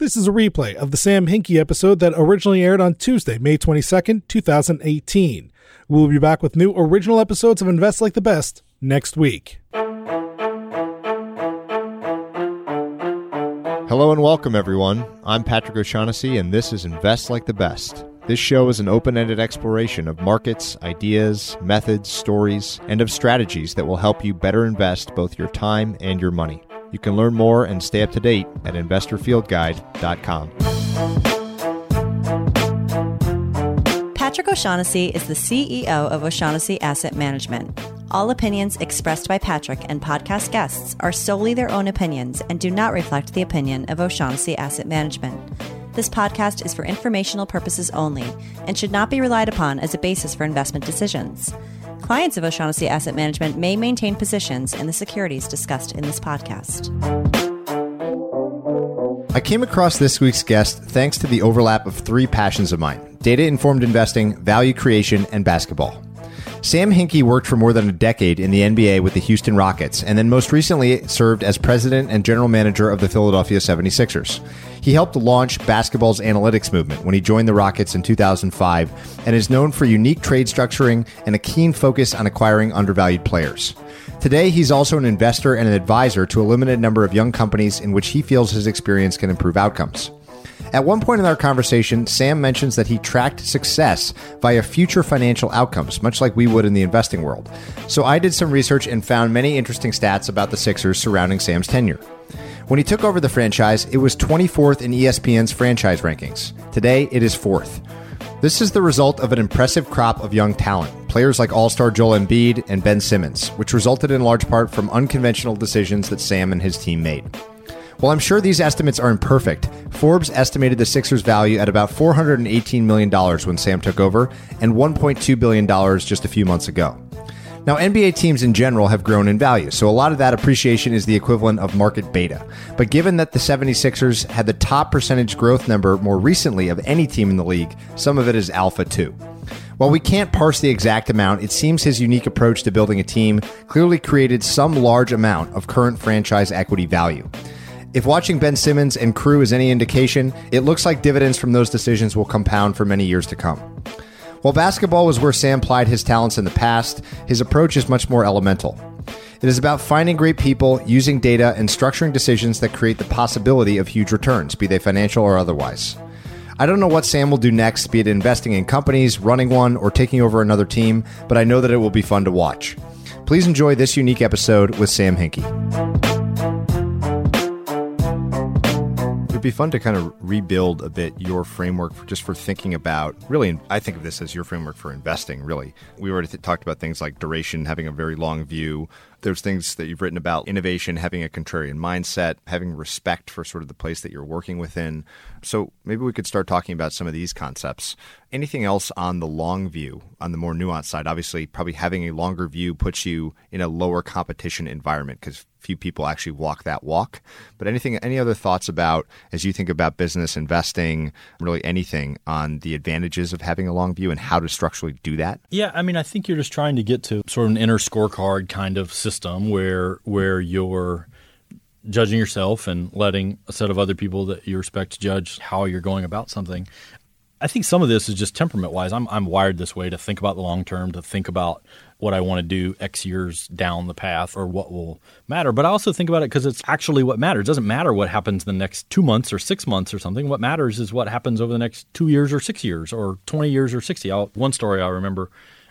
This is a replay of the Sam Hinkie episode that originally aired on Tuesday, May 22nd, 2018. We'll be back with new original episodes of Invest Like the Best next week. Hello and welcome, everyone. I'm Patrick O'Shaughnessy, and this is Invest Like the Best. This show is an open ended exploration of markets, ideas, methods, stories, and of strategies that will help you better invest both your time and your money. You can learn more and stay up to date at investorfieldguide.com. Patrick O'Shaughnessy is the CEO of O'Shaughnessy Asset Management. All opinions expressed by Patrick and podcast guests are solely their own opinions and do not reflect the opinion of O'Shaughnessy Asset Management. This podcast is for informational purposes only and should not be relied upon as a basis for investment decisions. Clients of O'Shaughnessy Asset Management may maintain positions in the securities discussed in this podcast. I came across this week's guest thanks to the overlap of three passions of mine data informed investing, value creation, and basketball. Sam Hinkie worked for more than a decade in the NBA with the Houston Rockets, and then most recently served as president and general manager of the Philadelphia 76ers. He helped launch basketball's analytics movement when he joined the Rockets in 2005 and is known for unique trade structuring and a keen focus on acquiring undervalued players. Today, he's also an investor and an advisor to a limited number of young companies in which he feels his experience can improve outcomes. At one point in our conversation, Sam mentions that he tracked success via future financial outcomes, much like we would in the investing world. So I did some research and found many interesting stats about the Sixers surrounding Sam's tenure. When he took over the franchise, it was 24th in ESPN's franchise rankings. Today, it is fourth. This is the result of an impressive crop of young talent, players like All Star Joel Embiid and Ben Simmons, which resulted in large part from unconventional decisions that Sam and his team made. While I'm sure these estimates are imperfect, Forbes estimated the Sixers' value at about $418 million when Sam took over and $1.2 billion just a few months ago. Now, NBA teams in general have grown in value, so a lot of that appreciation is the equivalent of market beta. But given that the 76ers had the top percentage growth number more recently of any team in the league, some of it is alpha too. While we can't parse the exact amount, it seems his unique approach to building a team clearly created some large amount of current franchise equity value. If watching Ben Simmons and crew is any indication, it looks like dividends from those decisions will compound for many years to come. While basketball was where Sam plied his talents in the past, his approach is much more elemental. It is about finding great people, using data, and structuring decisions that create the possibility of huge returns, be they financial or otherwise. I don't know what Sam will do next, be it investing in companies, running one, or taking over another team, but I know that it will be fun to watch. Please enjoy this unique episode with Sam Hinkie. It'd be fun to kind of rebuild a bit your framework for, just for thinking about really. I think of this as your framework for investing. Really, we already th- talked about things like duration, having a very long view. There's things that you've written about innovation, having a contrarian mindset, having respect for sort of the place that you're working within. So maybe we could start talking about some of these concepts. Anything else on the long view, on the more nuanced side? Obviously, probably having a longer view puts you in a lower competition environment because few people actually walk that walk. But anything, any other thoughts about as you think about business investing, really anything on the advantages of having a long view and how to structurally do that? Yeah, I mean, I think you're just trying to get to sort of an inner scorecard kind of system where where you're judging yourself and letting a set of other people that you respect judge how you're going about something. I think some of this is just temperament wise. I'm I'm wired this way to think about the long term, to think about what I want to do X years down the path or what will matter. But I also think about it because it's actually what matters. It doesn't matter what happens in the next two months or six months or something. What matters is what happens over the next two years or six years or 20 years or 60. I'll, one story I remember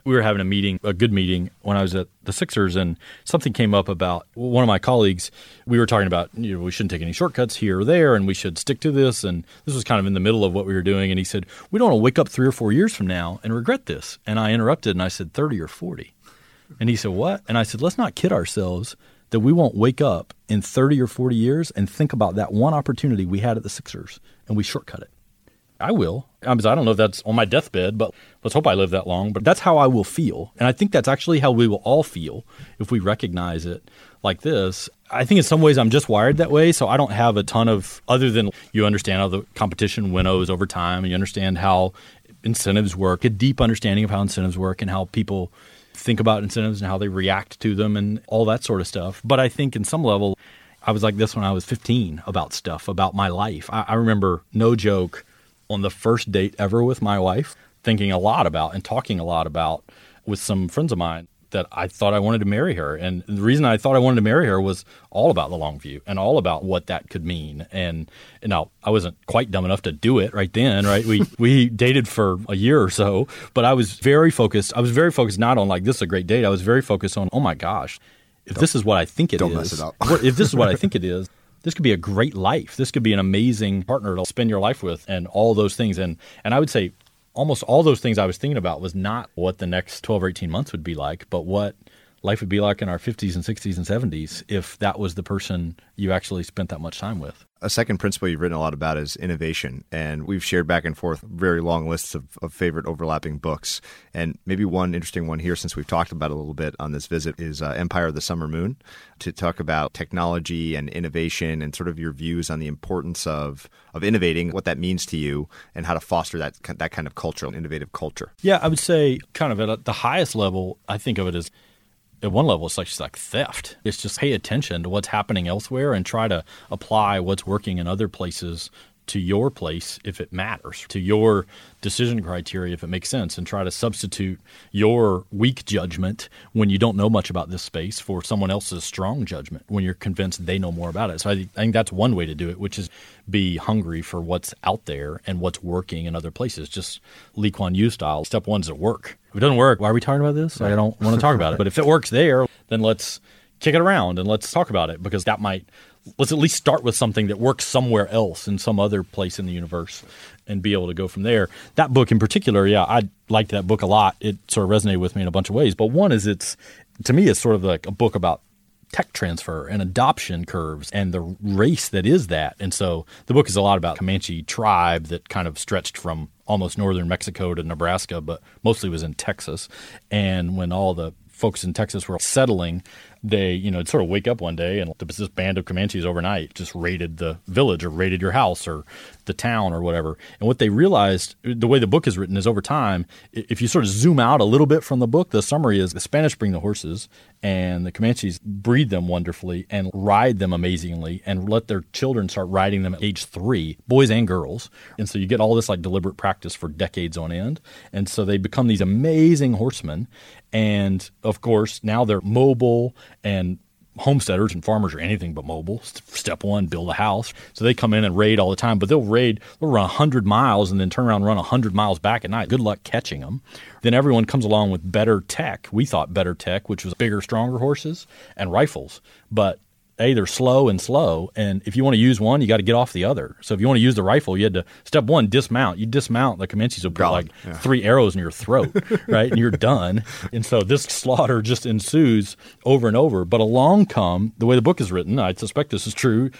we were having a meeting, a good meeting, when I was at the Sixers, and something came up about one of my colleagues. We were talking about you know we shouldn't take any shortcuts here or there, and we should stick to this. And this was kind of in the middle of what we were doing. And he said, "We don't want to wake up three or four years from now and regret this." And I interrupted and I said, 30 or 40. And he said, What? And I said, Let's not kid ourselves that we won't wake up in 30 or 40 years and think about that one opportunity we had at the Sixers and we shortcut it. I will. I don't know if that's on my deathbed, but let's hope I live that long. But that's how I will feel. And I think that's actually how we will all feel if we recognize it like this. I think in some ways I'm just wired that way. So I don't have a ton of, other than you understand how the competition winnows over time and you understand how incentives work, a deep understanding of how incentives work and how people think about incentives and how they react to them and all that sort of stuff. But I think in some level, I was like this when I was 15 about stuff, about my life. I, I remember, no joke, on the first date ever with my wife, thinking a lot about and talking a lot about with some friends of mine that I thought I wanted to marry her. And the reason I thought I wanted to marry her was all about the long view and all about what that could mean. And know, I wasn't quite dumb enough to do it right then, right? We we dated for a year or so, but I was very focused. I was very focused not on like this is a great date. I was very focused on, oh my gosh, if don't, this is what I think it don't is, mess it up. if this is what I think it is, this could be a great life. This could be an amazing partner to spend your life with and all those things. And and I would say almost all those things I was thinking about was not what the next 12 or 18 months would be like, but what life would be like in our 50s and 60s and 70s if that was the person you actually spent that much time with. A second principle you've written a lot about is innovation. And we've shared back and forth very long lists of, of, favorite overlapping books. And maybe one interesting one here, since we've talked about it a little bit on this visit, is uh, Empire of the Summer Moon to talk about technology and innovation and sort of your views on the importance of, of innovating, what that means to you, and how to foster that, that kind of culture, innovative culture. Yeah, I would say, kind of at the highest level, I think of it as at one level, it's like it's like theft. It's just pay attention to what's happening elsewhere and try to apply what's working in other places to your place if it matters, to your decision criteria if it makes sense, and try to substitute your weak judgment when you don't know much about this space for someone else's strong judgment when you're convinced they know more about it. So I, I think that's one way to do it, which is be hungry for what's out there and what's working in other places. Just Lee Kuan Yew style. Step one is it work. If it doesn't work, why are we talking about this? I don't want to talk about it. But if it works there, then let's kick it around and let's talk about it because that might let's at least start with something that works somewhere else in some other place in the universe and be able to go from there. That book in particular, yeah, I liked that book a lot. It sort of resonated with me in a bunch of ways. But one is it's to me it's sort of like a book about tech transfer and adoption curves and the race that is that. And so the book is a lot about Comanche tribe that kind of stretched from almost northern Mexico to Nebraska, but mostly was in Texas. And when all the folks in Texas were settling, they, you know, sort of wake up one day and this band of Comanches overnight just raided the village or raided your house or the town or whatever. And what they realized, the way the book is written is over time, if you sort of zoom out a little bit from the book, the summary is the Spanish bring the horses and the Comanches breed them wonderfully and ride them amazingly and let their children start riding them at age three, boys and girls. And so you get all this like deliberate practice for decades on end. And so they become these amazing horsemen. And of course, now they're mobile and homesteaders and farmers are anything but mobile. Step one, build a house. So they come in and raid all the time, but they'll raid, they'll run 100 miles and then turn around and run 100 miles back at night. Good luck catching them. Then everyone comes along with better tech. We thought better tech, which was bigger, stronger horses and rifles. But a they're slow and slow and if you want to use one you got to get off the other. So if you want to use the rifle you had to step one dismount. You dismount the comanches will put like yeah. three arrows in your throat right and you're done. And so this slaughter just ensues over and over. But along come the way the book is written i suspect this is true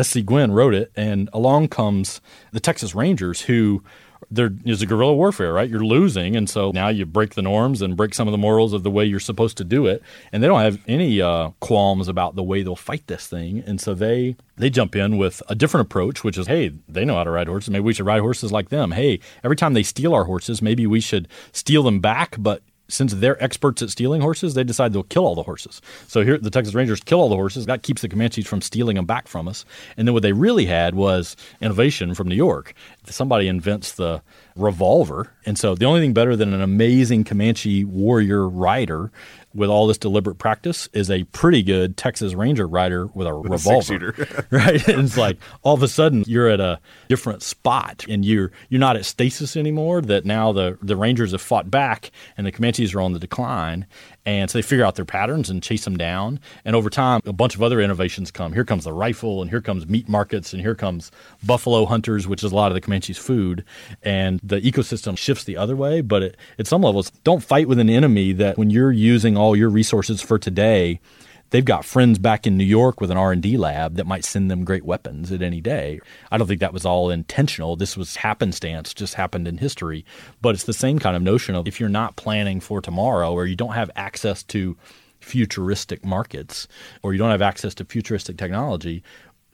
sc gwynne wrote it and along comes the texas rangers who there is a guerrilla warfare, right? You're losing, and so now you break the norms and break some of the morals of the way you're supposed to do it, and they don't have any uh, qualms about the way they'll fight this thing, and so they they jump in with a different approach, which is, hey, they know how to ride horses, maybe we should ride horses like them. Hey, every time they steal our horses, maybe we should steal them back, but since they're experts at stealing horses, they decide they'll kill all the horses. So here, the Texas Rangers kill all the horses. That keeps the Comanches from stealing them back from us. And then what they really had was innovation from New York. Somebody invents the revolver, and so the only thing better than an amazing Comanche warrior rider with all this deliberate practice is a pretty good Texas Ranger rider with a with revolver, a right? and it's like all of a sudden you're at a different spot, and you're you're not at stasis anymore. That now the the Rangers have fought back, and the Comanches are on the decline, and so they figure out their patterns and chase them down. And over time, a bunch of other innovations come. Here comes the rifle, and here comes meat markets, and here comes buffalo hunters, which is a lot of the Comanches' food. And the ecosystem shifts the other way. But it, at some levels, don't fight with an enemy that when you're using all your resources for today, they've got friends back in New York with an R&D lab that might send them great weapons at any day. I don't think that was all intentional. This was happenstance, just happened in history. But it's the same kind of notion of if you're not planning for tomorrow or you don't have access to futuristic markets or you don't have access to futuristic technology,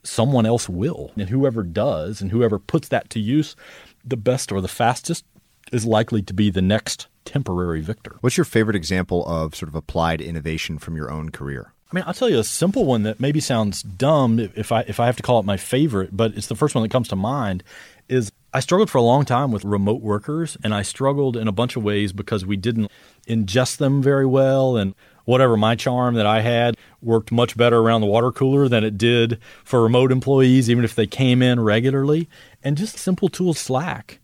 someone else will. And whoever does and whoever puts that to use the best or the fastest is likely to be the next temporary victor. What's your favorite example of sort of applied innovation from your own career? I mean, I'll tell you a simple one that maybe sounds dumb if I if I have to call it my favorite, but it's the first one that comes to mind. Is I struggled for a long time with remote workers, and I struggled in a bunch of ways because we didn't ingest them very well, and whatever my charm that I had worked much better around the water cooler than it did for remote employees, even if they came in regularly. And just simple tools, Slack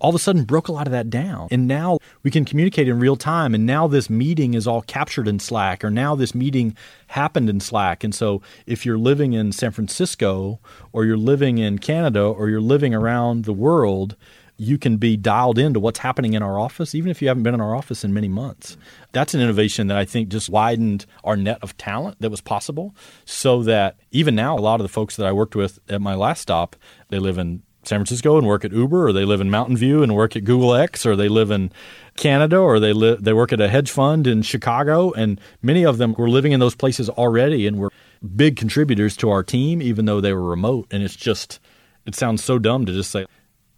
all of a sudden broke a lot of that down. And now we can communicate in real time. And now this meeting is all captured in Slack, or now this meeting happened in Slack. And so if you're living in San Francisco, or you're living in Canada, or you're living around the world, you can be dialed into what's happening in our office, even if you haven't been in our office in many months. That's an innovation that I think just widened our net of talent that was possible so that even now, a lot of the folks that I worked with at my last stop, they live in San Francisco and work at Uber, or they live in Mountain View and work at Google X, or they live in Canada, or they they work at a hedge fund in Chicago, and many of them were living in those places already and were big contributors to our team, even though they were remote. And it's just it sounds so dumb to just say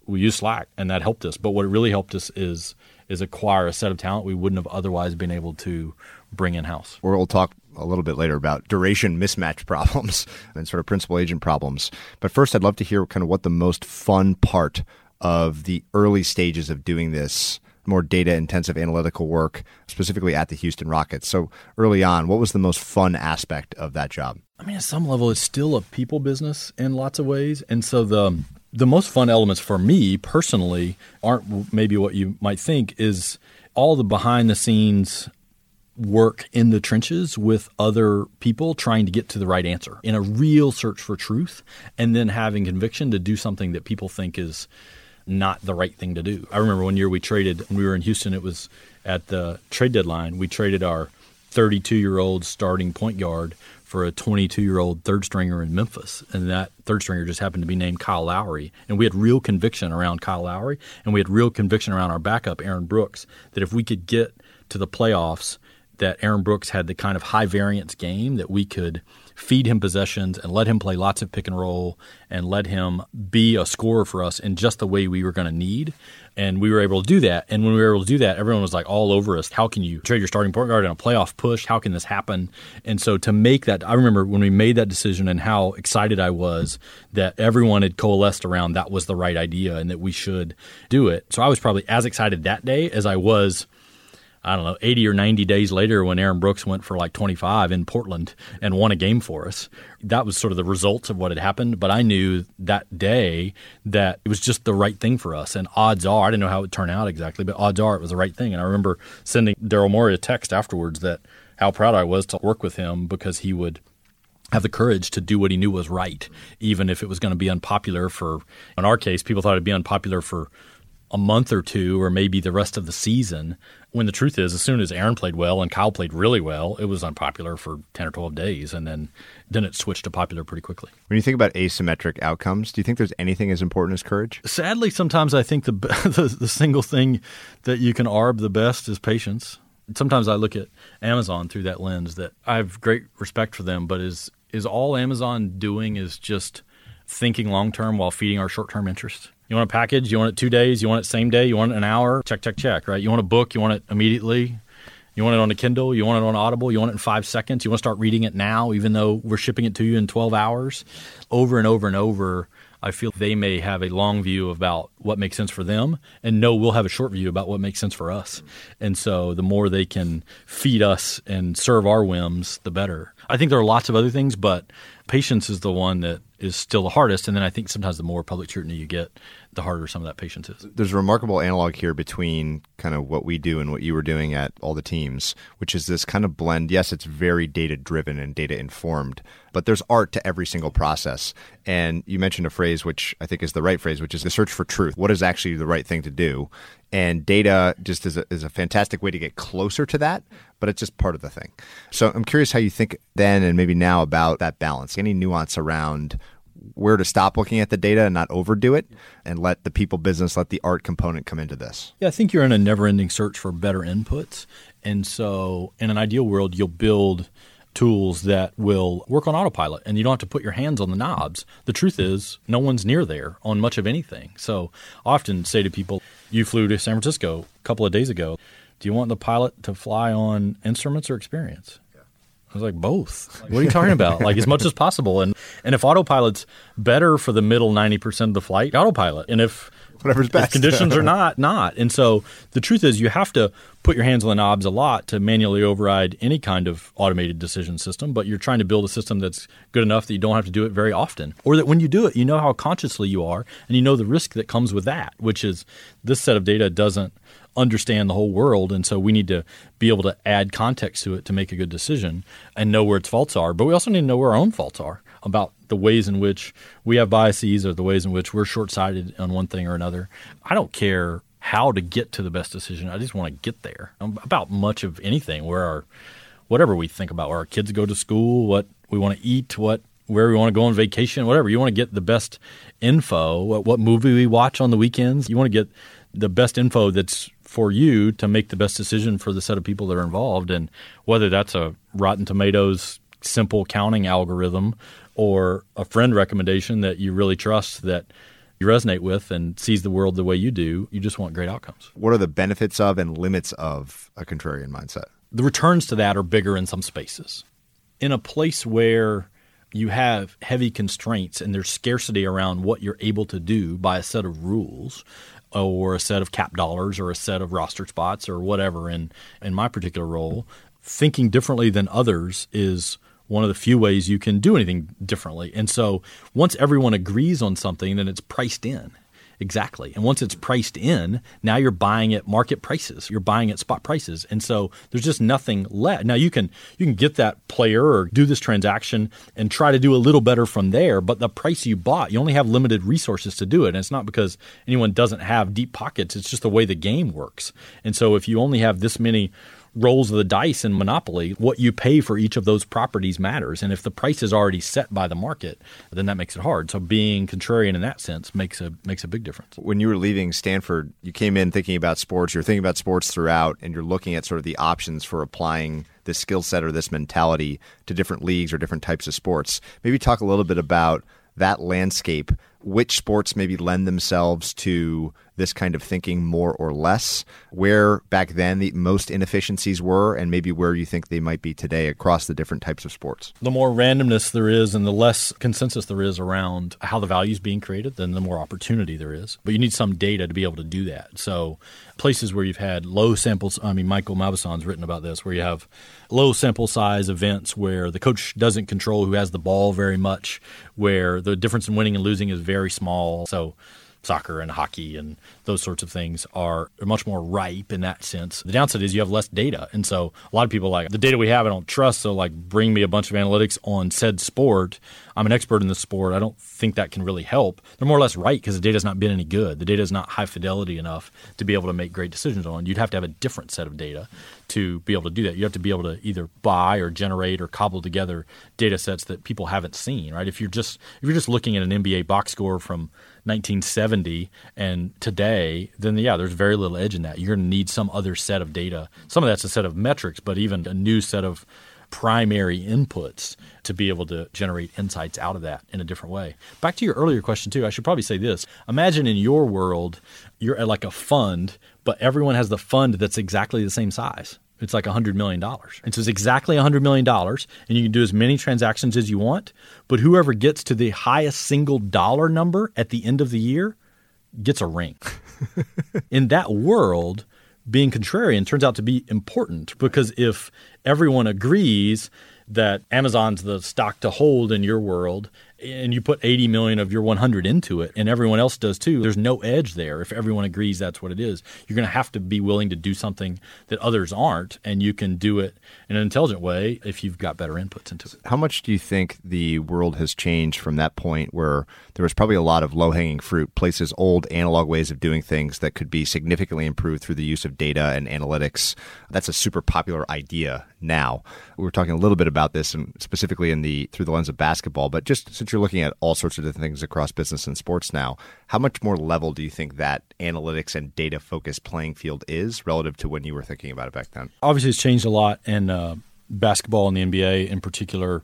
we use Slack and that helped us, but what really helped us is is acquire a set of talent we wouldn't have otherwise been able to bring in house. We'll talk a little bit later about duration mismatch problems and sort of principal agent problems. But first, I'd love to hear kind of what the most fun part of the early stages of doing this more data intensive analytical work, specifically at the Houston Rockets. So early on, what was the most fun aspect of that job? I mean, at some level, it's still a people business in lots of ways. And so the the most fun elements for me personally aren't maybe what you might think is all the behind the scenes work in the trenches with other people trying to get to the right answer in a real search for truth and then having conviction to do something that people think is not the right thing to do. I remember one year we traded when we were in Houston it was at the trade deadline we traded our 32 year old starting point guard for a 22 year old third stringer in Memphis. And that third stringer just happened to be named Kyle Lowry. And we had real conviction around Kyle Lowry, and we had real conviction around our backup, Aaron Brooks, that if we could get to the playoffs that Aaron Brooks had the kind of high variance game that we could feed him possessions and let him play lots of pick and roll and let him be a scorer for us in just the way we were going to need. And we were able to do that. And when we were able to do that, everyone was like all over us. How can you trade your starting point guard in a playoff push? How can this happen? And so to make that, I remember when we made that decision and how excited I was that everyone had coalesced around that was the right idea and that we should do it. So I was probably as excited that day as I was I don't know, 80 or 90 days later when Aaron Brooks went for like 25 in Portland and won a game for us. That was sort of the results of what had happened. But I knew that day that it was just the right thing for us. And odds are, I didn't know how it would turn out exactly, but odds are it was the right thing. And I remember sending Daryl Morey a text afterwards that how proud I was to work with him because he would have the courage to do what he knew was right, even if it was going to be unpopular for, in our case, people thought it'd be unpopular for a month or two or maybe the rest of the season. When the truth is, as soon as Aaron played well and Kyle played really well, it was unpopular for 10 or 12 days. And then, then it switched to popular pretty quickly. When you think about asymmetric outcomes, do you think there's anything as important as courage? Sadly, sometimes I think the, the, the single thing that you can arb the best is patience. Sometimes I look at Amazon through that lens that I have great respect for them, but is, is all Amazon doing is just thinking long term while feeding our short term interests? You want a package? You want it two days? You want it same day? You want it an hour? Check, check, check, right? You want a book? You want it immediately? You want it on a Kindle? You want it on Audible? You want it in five seconds? You want to start reading it now, even though we're shipping it to you in 12 hours? Over and over and over, I feel they may have a long view about what makes sense for them, and no, we'll have a short view about what makes sense for us. And so the more they can feed us and serve our whims, the better. I think there are lots of other things, but patience is the one that is still the hardest. And then I think sometimes the more public scrutiny you get, the harder some of that patience is. There's a remarkable analog here between kind of what we do and what you were doing at all the teams, which is this kind of blend. Yes, it's very data driven and data informed, but there's art to every single process. And you mentioned a phrase which I think is the right phrase, which is the search for truth. What is actually the right thing to do? And data just is a, is a fantastic way to get closer to that, but it's just part of the thing. So I'm curious how you think then and maybe now about that balance. Any nuance around where to stop looking at the data and not overdo it and let the people business, let the art component come into this? Yeah, I think you're in a never ending search for better inputs. And so in an ideal world, you'll build tools that will work on autopilot and you don't have to put your hands on the knobs. The truth is, no one's near there on much of anything. So I often say to people, you flew to San Francisco a couple of days ago. Do you want the pilot to fly on instruments or experience? I was like, both. What are you talking about? like as much as possible. And and if autopilot's better for the middle ninety percent of the flight, autopilot. And if Whatever's best. if conditions are not, not. And so the truth is you have to put your hands on the knobs a lot to manually override any kind of automated decision system, but you're trying to build a system that's good enough that you don't have to do it very often. Or that when you do it, you know how consciously you are and you know the risk that comes with that, which is this set of data doesn't understand the whole world and so we need to be able to add context to it to make a good decision and know where its faults are. But we also need to know where our own faults are about the ways in which we have biases or the ways in which we're short-sighted on one thing or another. I don't care how to get to the best decision. I just want to get there. Um, about much of anything where our whatever we think about where our kids go to school what we want to eat what where we want to go on vacation whatever. You want to get the best info. What, what movie we watch on the weekends. You want to get the best info that's for you to make the best decision for the set of people that are involved. And whether that's a Rotten Tomatoes simple counting algorithm or a friend recommendation that you really trust that you resonate with and sees the world the way you do, you just want great outcomes. What are the benefits of and limits of a contrarian mindset? The returns to that are bigger in some spaces. In a place where you have heavy constraints and there's scarcity around what you're able to do by a set of rules, or a set of cap dollars or a set of roster spots or whatever in in my particular role thinking differently than others is one of the few ways you can do anything differently. And so once everyone agrees on something then it's priced in Exactly. And once it's priced in, now you're buying at market prices. You're buying at spot prices. And so there's just nothing left. Now you can you can get that player or do this transaction and try to do a little better from there, but the price you bought, you only have limited resources to do it. And it's not because anyone doesn't have deep pockets, it's just the way the game works. And so if you only have this many rolls of the dice in Monopoly, what you pay for each of those properties matters. And if the price is already set by the market, then that makes it hard. So being contrarian in that sense makes a makes a big difference. When you were leaving Stanford, you came in thinking about sports. You're thinking about sports throughout, and you're looking at sort of the options for applying this skill set or this mentality to different leagues or different types of sports. Maybe talk a little bit about that landscape. Which sports maybe lend themselves to this kind of thinking more or less, where back then the most inefficiencies were, and maybe where you think they might be today across the different types of sports. The more randomness there is and the less consensus there is around how the value is being created, then the more opportunity there is. But you need some data to be able to do that. So, places where you've had low samples, I mean, Michael Mauboussin's written about this, where you have low sample size events where the coach doesn't control who has the ball very much, where the difference in winning and losing is very small. So, soccer and hockey and those sorts of things are much more ripe in that sense. The downside is you have less data. And so a lot of people like the data we have I don't trust, so like bring me a bunch of analytics on said sport. I'm an expert in the sport. I don't think that can really help. They're more or less right because the data's not been any good. The data is not high fidelity enough to be able to make great decisions on. You'd have to have a different set of data to be able to do that. You have to be able to either buy or generate or cobble together data sets that people haven't seen, right? If you're just if you're just looking at an NBA box score from 1970 and today, then yeah, there's very little edge in that. You're going to need some other set of data. Some of that's a set of metrics, but even a new set of primary inputs to be able to generate insights out of that in a different way. Back to your earlier question too, I should probably say this. Imagine in your world, you're at like a fund, but everyone has the fund that's exactly the same size. It's like $100 million. And so it's exactly $100 million, and you can do as many transactions as you want. But whoever gets to the highest single dollar number at the end of the year gets a ring. In that world, being contrarian turns out to be important because if everyone agrees that Amazon's the stock to hold in your world and you put 80 million of your 100 into it and everyone else does too there's no edge there. If everyone agrees that's what it is you're going to have to be willing to do something that others aren't and you can do it in an intelligent way if you've got better inputs into it. How much do you think the world has changed from that point where there was probably a lot of low-hanging fruit places old analog ways of doing things that could be significantly improved through the use of data and analytics? That's a super popular idea now we were talking a little bit about this and specifically in the through the lens of basketball but just since you're looking at all sorts of different things across business and sports now, how much more level do you think that analytics and data focused playing field is relative to when you were thinking about it back then? Obviously, it's changed a lot, and uh, basketball and the NBA in particular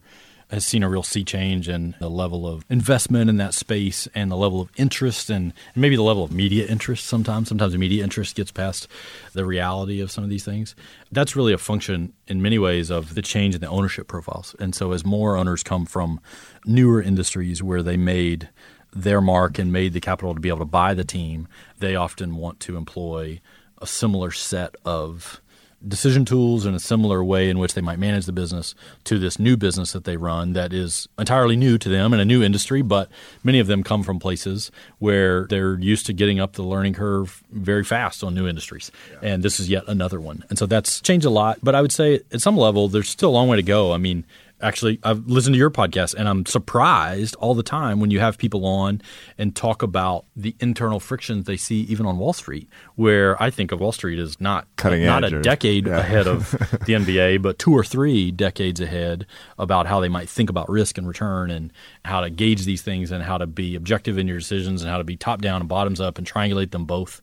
has seen a real sea change in the level of investment in that space and the level of interest and maybe the level of media interest sometimes. Sometimes the media interest gets past the reality of some of these things. That's really a function in many ways of the change in the ownership profiles. And so as more owners come from newer industries where they made their mark and made the capital to be able to buy the team, they often want to employ a similar set of decision tools in a similar way in which they might manage the business to this new business that they run that is entirely new to them in a new industry, but many of them come from places where they're used to getting up the learning curve very fast on new industries. Yeah. And this is yet another one. And so that's changed a lot. But I would say at some level, there's still a long way to go. I mean, actually I've listened to your podcast and I'm surprised all the time when you have people on and talk about the internal frictions they see even on Wall Street, where I think of Wall Street as not Cutting not edge a decade yeah. ahead of the NBA, but two or three decades ahead about how they might think about risk and return and how to gauge these things and how to be objective in your decisions and how to be top down and bottoms up and triangulate them both.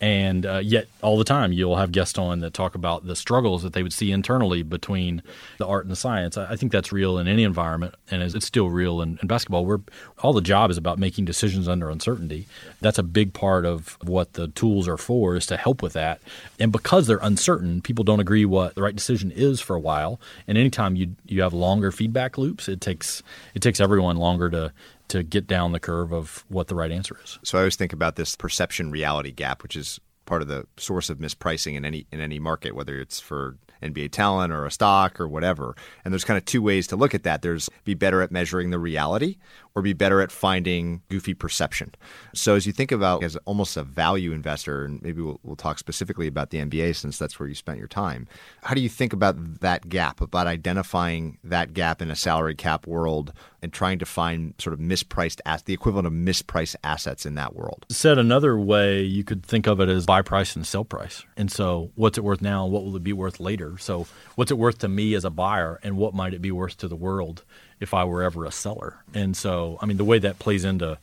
And uh, yet, all the time, you'll have guests on that talk about the struggles that they would see internally between the art and the science. I, I think that's real in any environment, and it's still real in, in basketball. Where all the job is about making decisions under uncertainty. That's a big part of what the tools are for, is to help with that. And because they're uncertain, people don't agree what the right decision is for a while. And anytime you you have longer feedback loops, it takes it takes everyone longer to to get down the curve of what the right answer is. So I always think about this perception reality gap, which is part of the source of mispricing in any in any market, whether it's for NBA talent or a stock or whatever. And there's kind of two ways to look at that. There's be better at measuring the reality or be better at finding goofy perception. So as you think about as almost a value investor, and maybe we'll, we'll talk specifically about the NBA since that's where you spent your time. How do you think about that gap, about identifying that gap in a salary cap world and trying to find sort of mispriced the equivalent of mispriced assets in that world? Said another way, you could think of it as buy price and sell price. And so what's it worth now? What will it be worth later? So what's it worth to me as a buyer and what might it be worth to the world? If I were ever a seller. And so, I mean, the way that plays into,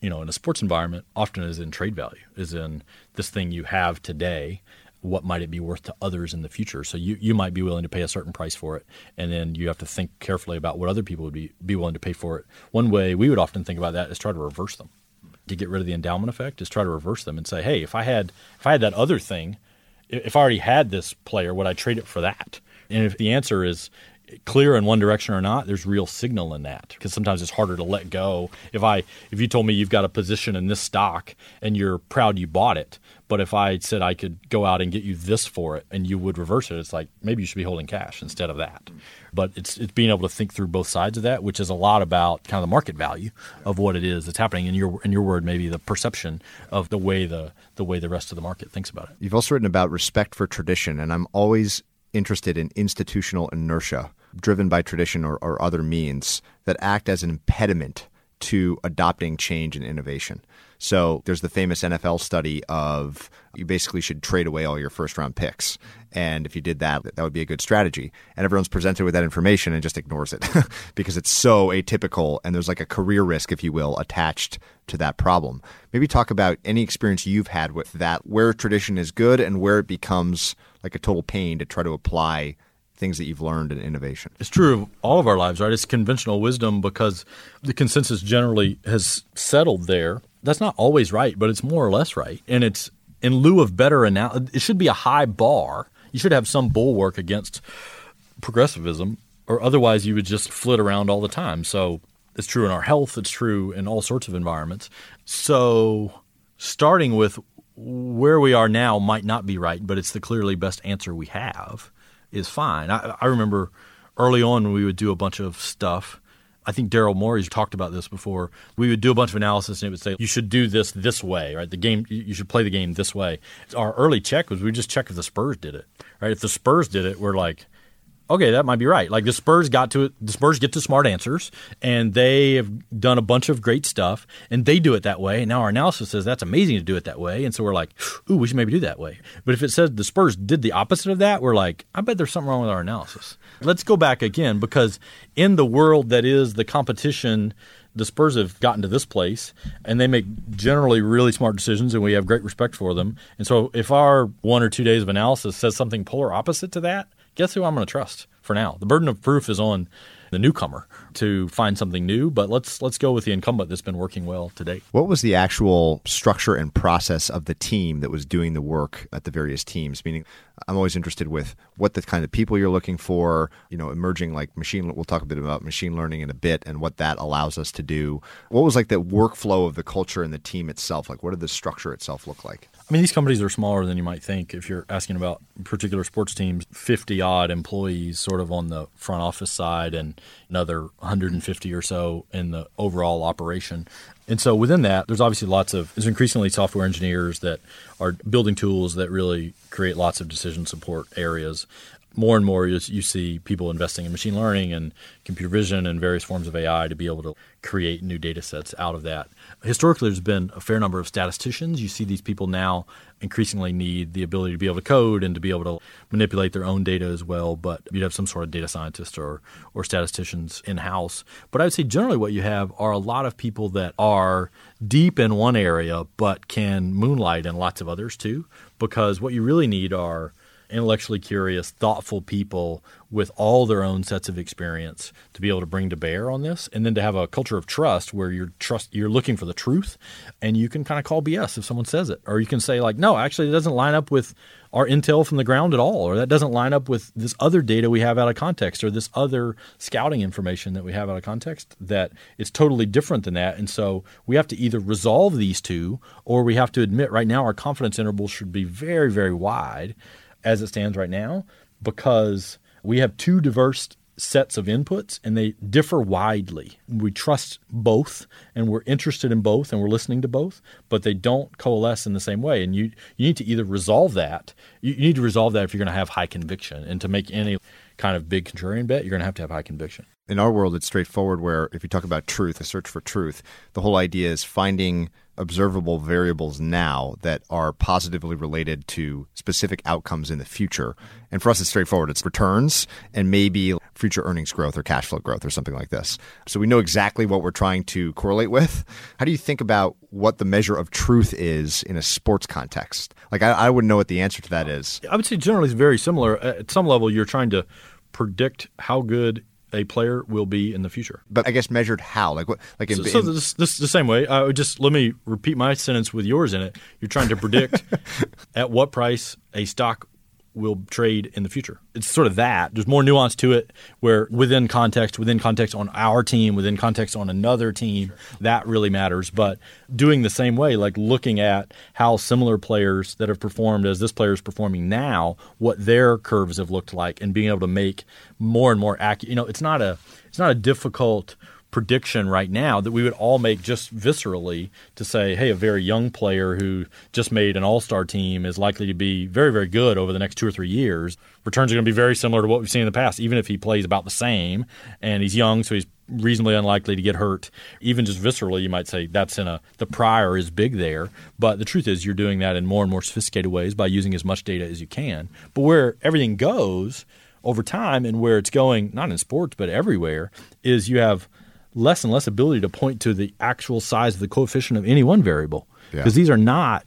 you know, in a sports environment often is in trade value, is in this thing you have today. What might it be worth to others in the future? So you, you might be willing to pay a certain price for it, and then you have to think carefully about what other people would be, be willing to pay for it. One way we would often think about that is try to reverse them. To get rid of the endowment effect is try to reverse them and say, hey, if I had if I had that other thing, if I already had this player, would I trade it for that? And if the answer is clear in one direction or not, there's real signal in that because sometimes it's harder to let go. If I if you told me you've got a position in this stock and you're proud you bought it, but if I said I could go out and get you this for it and you would reverse it, it's like maybe you should be holding cash instead of that. But it's it's being able to think through both sides of that, which is a lot about kind of the market value of what it is that's happening. In your in your word, maybe the perception of the way the the way the rest of the market thinks about it. You've also written about respect for tradition, and I'm always interested in institutional inertia driven by tradition or, or other means that act as an impediment to adopting change and innovation. So there's the famous NFL study of you basically should trade away all your first round picks. And if you did that, that would be a good strategy. And everyone's presented with that information and just ignores it because it's so atypical and there's like a career risk, if you will, attached to that problem. Maybe talk about any experience you've had with that, where tradition is good and where it becomes like a total pain to try to apply things that you've learned in innovation. It's true of all of our lives, right? It's conventional wisdom because the consensus generally has settled there. That's not always right, but it's more or less right. And it's in lieu of better analysis, it should be a high bar. You should have some bulwark against progressivism, or otherwise you would just flit around all the time. So it's true in our health, it's true in all sorts of environments. So starting with where we are now might not be right, but it's the clearly best answer we have is fine. I, I remember early on when we would do a bunch of stuff. I think Daryl Morey's talked about this before. We would do a bunch of analysis and it would say you should do this this way, right? The game you should play the game this way. Our early check was we just check if the Spurs did it, right? If the Spurs did it, we're like, okay, that might be right. Like the Spurs got to the Spurs get to smart answers, and they have done a bunch of great stuff, and they do it that way. And now our analysis says that's amazing to do it that way, and so we're like, ooh, we should maybe do that way. But if it says the Spurs did the opposite of that, we're like, I bet there's something wrong with our analysis. Let's go back again because in the world that is the competition the Spurs have gotten to this place, and they make generally really smart decisions, and we have great respect for them. And so, if our one or two days of analysis says something polar opposite to that, guess who I'm going to trust? for now. The burden of proof is on the newcomer to find something new, but let's let's go with the incumbent that's been working well to date. What was the actual structure and process of the team that was doing the work at the various teams? Meaning, I'm always interested with what the kind of people you're looking for. You know, emerging like machine. We'll talk a bit about machine learning in a bit and what that allows us to do. What was like the workflow of the culture and the team itself? Like, what did the structure itself look like? I mean, these companies are smaller than you might think. If you're asking about particular sports teams, 50 odd employees sort of on the front office side and another 150 or so in the overall operation. And so within that, there's obviously lots of, there's increasingly software engineers that are building tools that really create lots of decision support areas more and more you, see people investing in machine learning and computer vision and various forms of AI to be able to create new data sets out of that. Historically, there's been a fair number of statisticians. You see these people now increasingly need the ability to be able to code and to be able to manipulate their own data as well. But you'd have some sort of data scientist or, or statisticians in house. But I would say generally what you have are a lot of people that are deep in one area but can moonlight in lots of others too. Because what you really need are intellectually curious, thoughtful people with all their own sets of experience to be able to bring to bear on this, and then to have a culture of trust where you're trust you're looking for the truth, and you can kind of call BS if someone says it, or you can say like, no, actually, it doesn't line up with our intel from the ground at all, or that doesn't line up with this other data we have out of context, or this other scouting information that we have out of context that it's totally different than that, and so we have to either resolve these two, or we have to admit right now our confidence intervals should be very very wide as it stands right now because we have two diverse sets of inputs and they differ widely. We trust both and we're interested in both and we're listening to both, but they don't coalesce in the same way. And you, you need to either resolve that, you, you need to resolve that if you're going to have high conviction. And to make any kind of big contrarian bet, you're going to have to have high conviction. In our world, it's straightforward where if you talk about truth, a search for truth, the whole idea is finding observable variables now that are positively related to specific outcomes in the future. And for us, it's straightforward. It's returns and maybe future earnings growth or cash flow growth or something like this. So we know exactly what we're trying to correlate with. How do you think about what the measure of truth is in a sports context? Like, I, I wouldn't know what the answer to that is. I would say generally it's very similar. At some level, you're trying to predict how good a player will be in the future. But I guess measured how? Like what? Like in, so, so this, this the same way. I would just let me repeat my sentence with yours in it. You're trying to predict at what price a stock will trade in the future. It's sort of that. There's more nuance to it where within context, within context on our team, within context on another team, that really matters. But doing the same way, like looking at how similar players that have performed as this player is performing now, what their curves have looked like and being able to make more and more accurate. You know, it's not a it's not a difficult prediction right now that we would all make just viscerally to say, hey, a very young player who just made an all star team is likely to be very, very good over the next two or three years. Returns are going to be very similar to what we've seen in the past, even if he plays about the same and he's young, so he's reasonably unlikely to get hurt. Even just viscerally, you might say that's in a the prior is big there. But the truth is, you're doing that in more and more sophisticated ways by using as much data as you can. But where everything goes over time and where it's going, not in sports, but everywhere, is you have less and less ability to point to the actual size of the coefficient of any one variable. Because yeah. these are not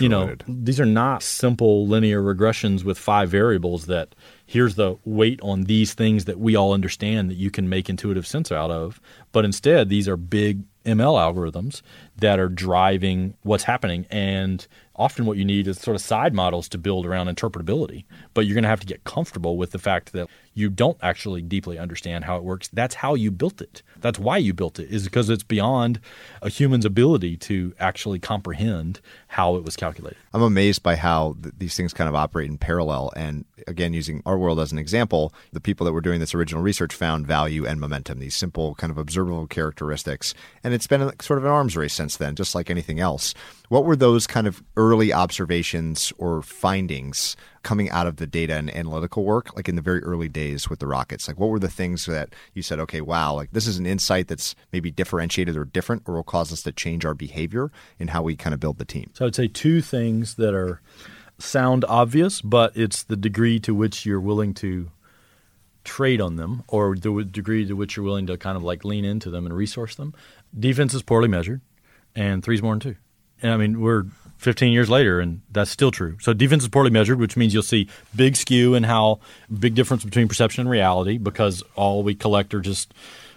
you know these are not simple linear regressions with five variables that here's the weight on these things that we all understand that you can make intuitive sense out of. But instead these are big ml algorithms that are driving what's happening. And often what you need is sort of side models to build around interpretability. But you're going to have to get comfortable with the fact that you don't actually deeply understand how it works. That's how you built it. That's why you built it, is because it's beyond a human's ability to actually comprehend how it was calculated. I'm amazed by how th- these things kind of operate in parallel. And again, using our world as an example, the people that were doing this original research found value and momentum, these simple kind of observable characteristics. And it's been sort of an arms race since then, just like anything else. What were those kind of early observations or findings coming out of the data and analytical work, like in the very early days with the rockets? Like, what were the things that you said, okay, wow, like this is an insight that's maybe differentiated or different, or will cause us to change our behavior in how we kind of build the team? So I'd say two things that are sound obvious, but it's the degree to which you're willing to trade on them or the degree to which you're willing to kind of like lean into them and resource them. Defense is poorly measured, and three's more than two. And I mean, we're 15 years later, and that's still true. So defense is poorly measured, which means you'll see big skew in how big difference between perception and reality because all we collect are just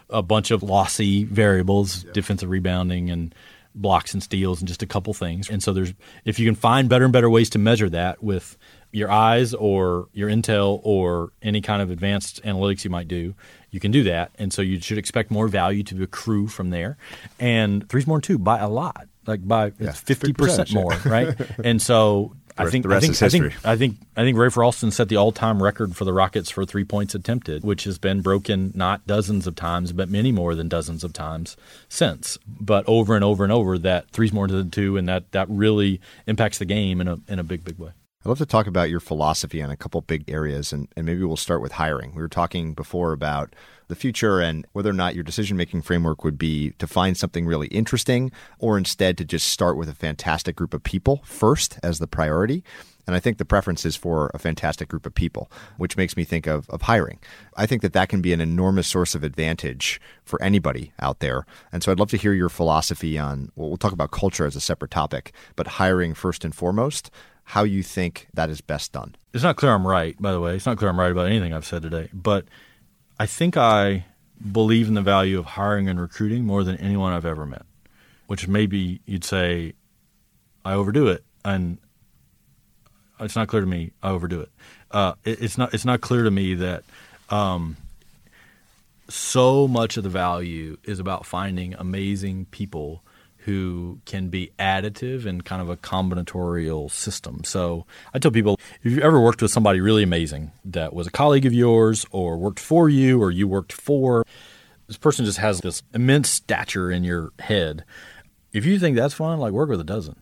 a bunch of lossy variables, defensive rebounding and blocks and steals and just a couple things. And so there's if you can find better and better ways to measure that with your eyes or your intel or any kind of advanced analytics you might do, you can do that. And so you should expect more value to accrue from there. And three's more than two by a lot, like by fifty yeah, percent more, right? and so I think, I think, I think I think I think Rafer Alston set the all-time record for the Rockets for three points attempted, which has been broken not dozens of times, but many more than dozens of times since. But over and over and over, that three's more than two, and that that really impacts the game in a in a big big way. I'd love to talk about your philosophy on a couple big areas, and, and maybe we'll start with hiring. We were talking before about the future and whether or not your decision making framework would be to find something really interesting or instead to just start with a fantastic group of people first as the priority. And I think the preference is for a fantastic group of people, which makes me think of, of hiring. I think that that can be an enormous source of advantage for anybody out there. And so I'd love to hear your philosophy on, well, we'll talk about culture as a separate topic, but hiring first and foremost how you think that is best done. It's not clear I'm right, by the way. It's not clear I'm right about anything I've said today. But I think I believe in the value of hiring and recruiting more than anyone I've ever met, which maybe you'd say I overdo it. And it's not clear to me I overdo it. Uh, it it's not it's not clear to me that um, so much of the value is about finding amazing people who can be additive and kind of a combinatorial system. So I tell people if you've ever worked with somebody really amazing that was a colleague of yours or worked for you or you worked for, this person just has this immense stature in your head. If you think that's fun, like work with a dozen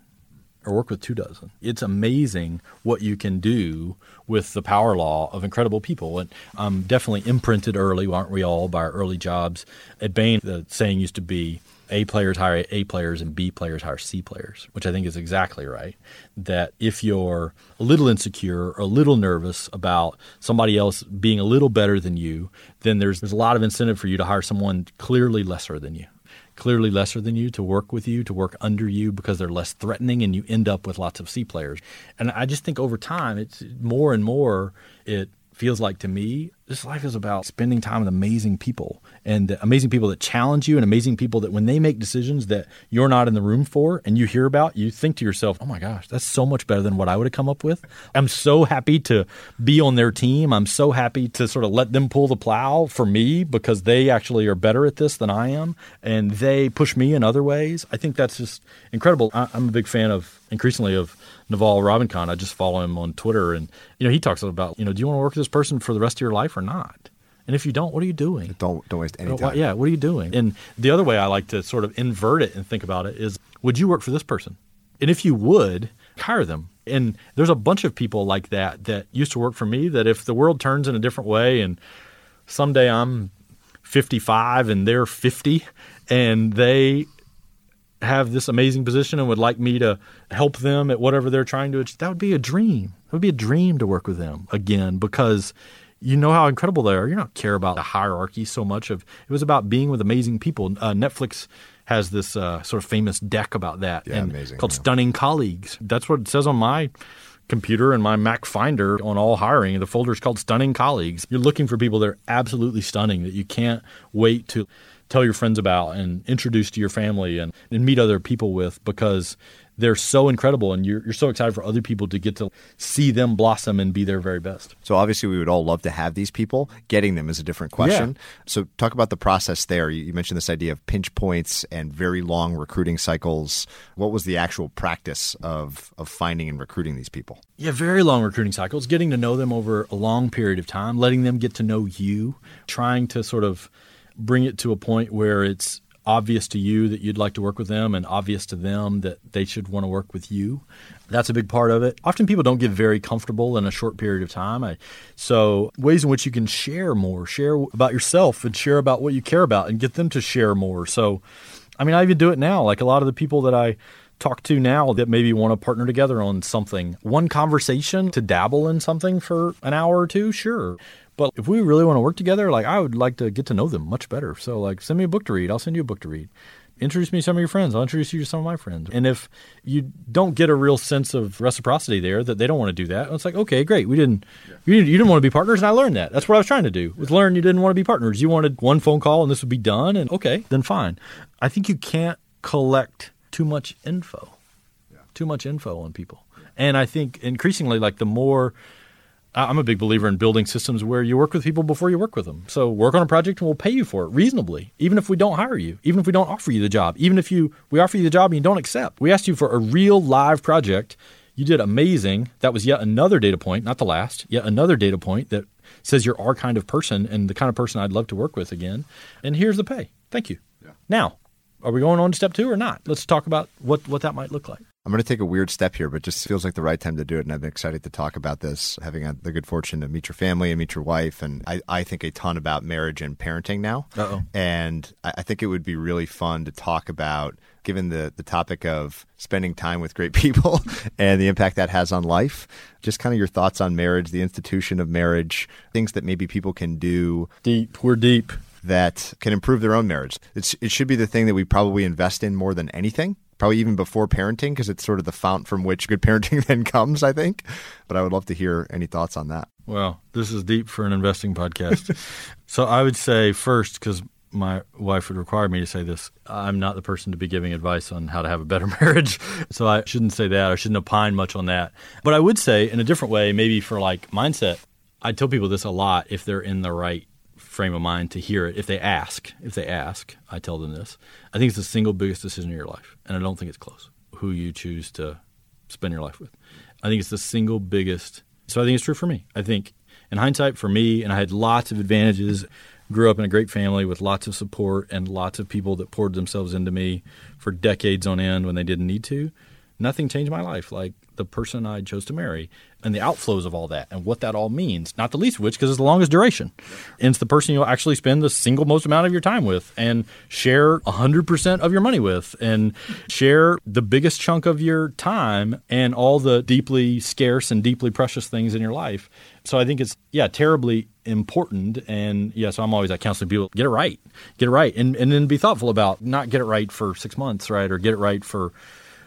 or work with two dozen. It's amazing what you can do with the power law of incredible people. And I'm definitely imprinted early, aren't we all, by our early jobs. At Bain, the saying used to be a players hire A players and B players hire C players, which I think is exactly right. That if you're a little insecure or a little nervous about somebody else being a little better than you, then there's there's a lot of incentive for you to hire someone clearly lesser than you. Clearly lesser than you to work with you, to work under you because they're less threatening and you end up with lots of C players. And I just think over time it's more and more it feels like to me, this life is about spending time with amazing people and amazing people that challenge you and amazing people that when they make decisions that you're not in the room for and you hear about, you think to yourself, oh my gosh, that's so much better than what I would have come up with. I'm so happy to be on their team. I'm so happy to sort of let them pull the plow for me because they actually are better at this than I am and they push me in other ways. I think that's just incredible. I'm a big fan of increasingly of Naval Ravikant. I just follow him on Twitter, and you know he talks about you know do you want to work with this person for the rest of your life or not? And if you don't, what are you doing? Don't don't waste any time. Yeah, what are you doing? And the other way I like to sort of invert it and think about it is, would you work for this person? And if you would, hire them. And there's a bunch of people like that that used to work for me. That if the world turns in a different way, and someday I'm 55 and they're 50, and they have this amazing position and would like me to help them at whatever they're trying to achieve, that would be a dream. It would be a dream to work with them again because you know how incredible they are. You don't care about the hierarchy so much. Of it was about being with amazing people. Uh, Netflix has this uh, sort of famous deck about that, yeah, and amazing, called yeah. "Stunning Colleagues." That's what it says on my computer and my Mac Finder on all hiring. The folder is called "Stunning Colleagues." You're looking for people that are absolutely stunning that you can't wait to tell your friends about and introduce to your family and, and meet other people with because they're so incredible and you're, you're so excited for other people to get to see them blossom and be their very best. So obviously we would all love to have these people. Getting them is a different question. Yeah. So talk about the process there. You, you mentioned this idea of pinch points and very long recruiting cycles. What was the actual practice of of finding and recruiting these people? Yeah, very long recruiting cycles, getting to know them over a long period of time, letting them get to know you, trying to sort of bring it to a point where it's obvious to you that you'd like to work with them and obvious to them that they should want to work with you. That's a big part of it. Often people don't get very comfortable in a short period of time. I, so, ways in which you can share more, share about yourself and share about what you care about and get them to share more. So, I mean, I even do it now. Like a lot of the people that I talk to now that maybe want to partner together on something. One conversation to dabble in something for an hour or two, sure. But if we really want to work together, like I would like to get to know them much better. So like send me a book to read. I'll send you a book to read. introduce me to some of your friends. I'll introduce you to some of my friends. And if you don't get a real sense of reciprocity there, that they don't want to do that, it's like, okay, great. We didn't, you didn't, you didn't want to be partners, and I learned that. That's what I was trying to do. Was learn you didn't want to be partners. You wanted one phone call, and this would be done. And okay, then fine. I think you can't collect too much info, too much info on people. And I think increasingly, like the more I'm a big believer in building systems where you work with people before you work with them. So work on a project and we'll pay you for it reasonably, even if we don't hire you, even if we don't offer you the job, even if you we offer you the job and you don't accept. We asked you for a real live project. You did amazing. That was yet another data point, not the last, yet another data point that says you're our kind of person and the kind of person I'd love to work with again. And here's the pay. Thank you. Yeah. Now, are we going on to step two or not? Let's talk about what, what that might look like. I'm going to take a weird step here, but just feels like the right time to do it. And I've been excited to talk about this, having had the good fortune to meet your family and meet your wife. And I, I think a ton about marriage and parenting now. Uh-oh. And I, I think it would be really fun to talk about, given the, the topic of spending time with great people and the impact that has on life, just kind of your thoughts on marriage, the institution of marriage, things that maybe people can do. Deep. We're deep that can improve their own marriage. It's, it should be the thing that we probably invest in more than anything probably even before parenting because it's sort of the fount from which good parenting then comes, I think. But I would love to hear any thoughts on that. Well, this is deep for an investing podcast. so I would say first, because my wife would require me to say this, I'm not the person to be giving advice on how to have a better marriage. So I shouldn't say that. I shouldn't opine much on that. But I would say, in a different way, maybe for like mindset, I tell people this a lot if they're in the right frame of mind to hear it if they ask. If they ask, I tell them this. I think it's the single biggest decision in your life, and I don't think it's close. Who you choose to spend your life with, I think it's the single biggest. So I think it's true for me. I think in hindsight, for me, and I had lots of advantages. Grew up in a great family with lots of support and lots of people that poured themselves into me for decades on end when they didn't need to. Nothing changed my life like the person I chose to marry and the outflows of all that and what that all means. Not the least of which because it's the longest duration. And it's the person you'll actually spend the single most amount of your time with and share 100% of your money with and share the biggest chunk of your time and all the deeply scarce and deeply precious things in your life. So I think it's, yeah, terribly important. And yeah, so I'm always like counseling people get it right, get it right. And, and then be thoughtful about not get it right for six months, right? Or get it right for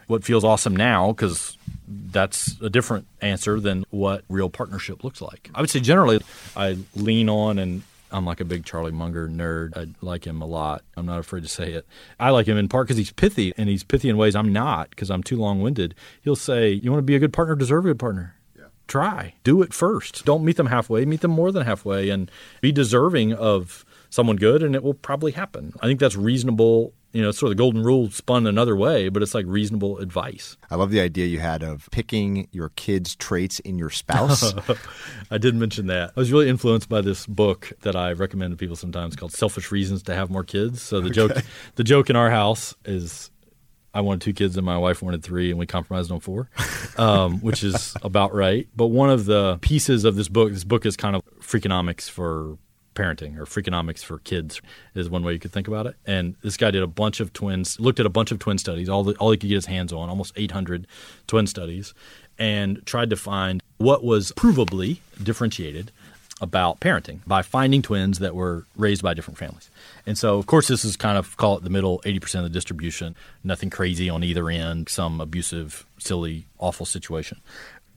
what feels awesome now because that's a different answer than what real partnership looks like. I would say generally I lean on and I'm like a big Charlie Munger nerd. I like him a lot. I'm not afraid to say it. I like him in part because he's pithy, and he's pithy in ways I'm not because I'm too long winded. He'll say, You want to be a good partner, deserve a good partner. Yeah. Try. Do it first. Don't meet them halfway, meet them more than halfway, and be deserving of someone good, and it will probably happen. I think that's reasonable you know, sort of the golden rule spun another way, but it's like reasonable advice. I love the idea you had of picking your kids' traits in your spouse. I did mention that. I was really influenced by this book that I recommend to people sometimes called Selfish Reasons to Have More Kids. So the okay. joke the joke in our house is I wanted two kids and my wife wanted three, and we compromised on four, um, which is about right. But one of the pieces of this book, this book is kind of freakonomics for parenting or freakonomics for kids is one way you could think about it. And this guy did a bunch of twins, looked at a bunch of twin studies, all the, all he could get his hands on, almost 800 twin studies, and tried to find what was provably differentiated about parenting by finding twins that were raised by different families. And so, of course, this is kind of call it the middle 80% of the distribution, nothing crazy on either end, some abusive, silly, awful situation.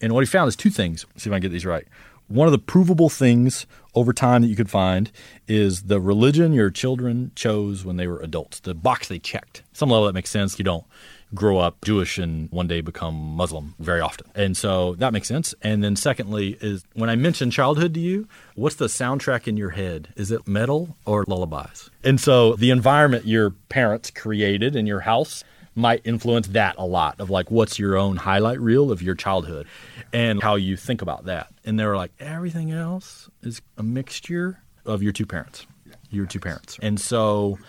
And what he found is two things. Let's see if I can get these right one of the provable things over time that you could find is the religion your children chose when they were adults, the box they checked. Some level that makes sense. You don't grow up Jewish and one day become Muslim very often. And so that makes sense. And then secondly is when I mention childhood to you, what's the soundtrack in your head? Is it metal or lullabies? And so the environment your parents created in your house might influence that a lot of like what's your own highlight reel of your childhood and how you think about that. And they were like, everything else is a mixture of your two parents, your two parents. And so,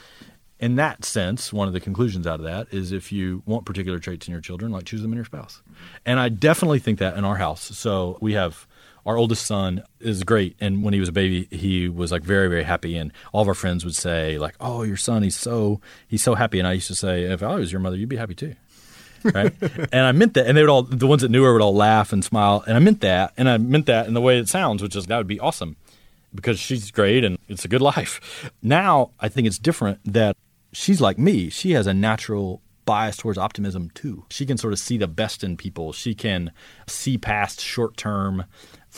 in that sense, one of the conclusions out of that is if you want particular traits in your children, like choose them in your spouse. And I definitely think that in our house. So we have our oldest son is great. And when he was a baby he was like very very happy. And all of our friends would say like oh your son he's so he's so happy. And i used to say if i was your mother you'd be happy too. Right? And i meant that. And they would all the ones that knew her would all laugh and smile. And i meant that. And i meant that in the way it sounds which is that would be awesome because she's great and it's a good life. Now i think it's different that she's like me. She has a natural bias towards optimism too. She can sort of see the best in people. She can see past short term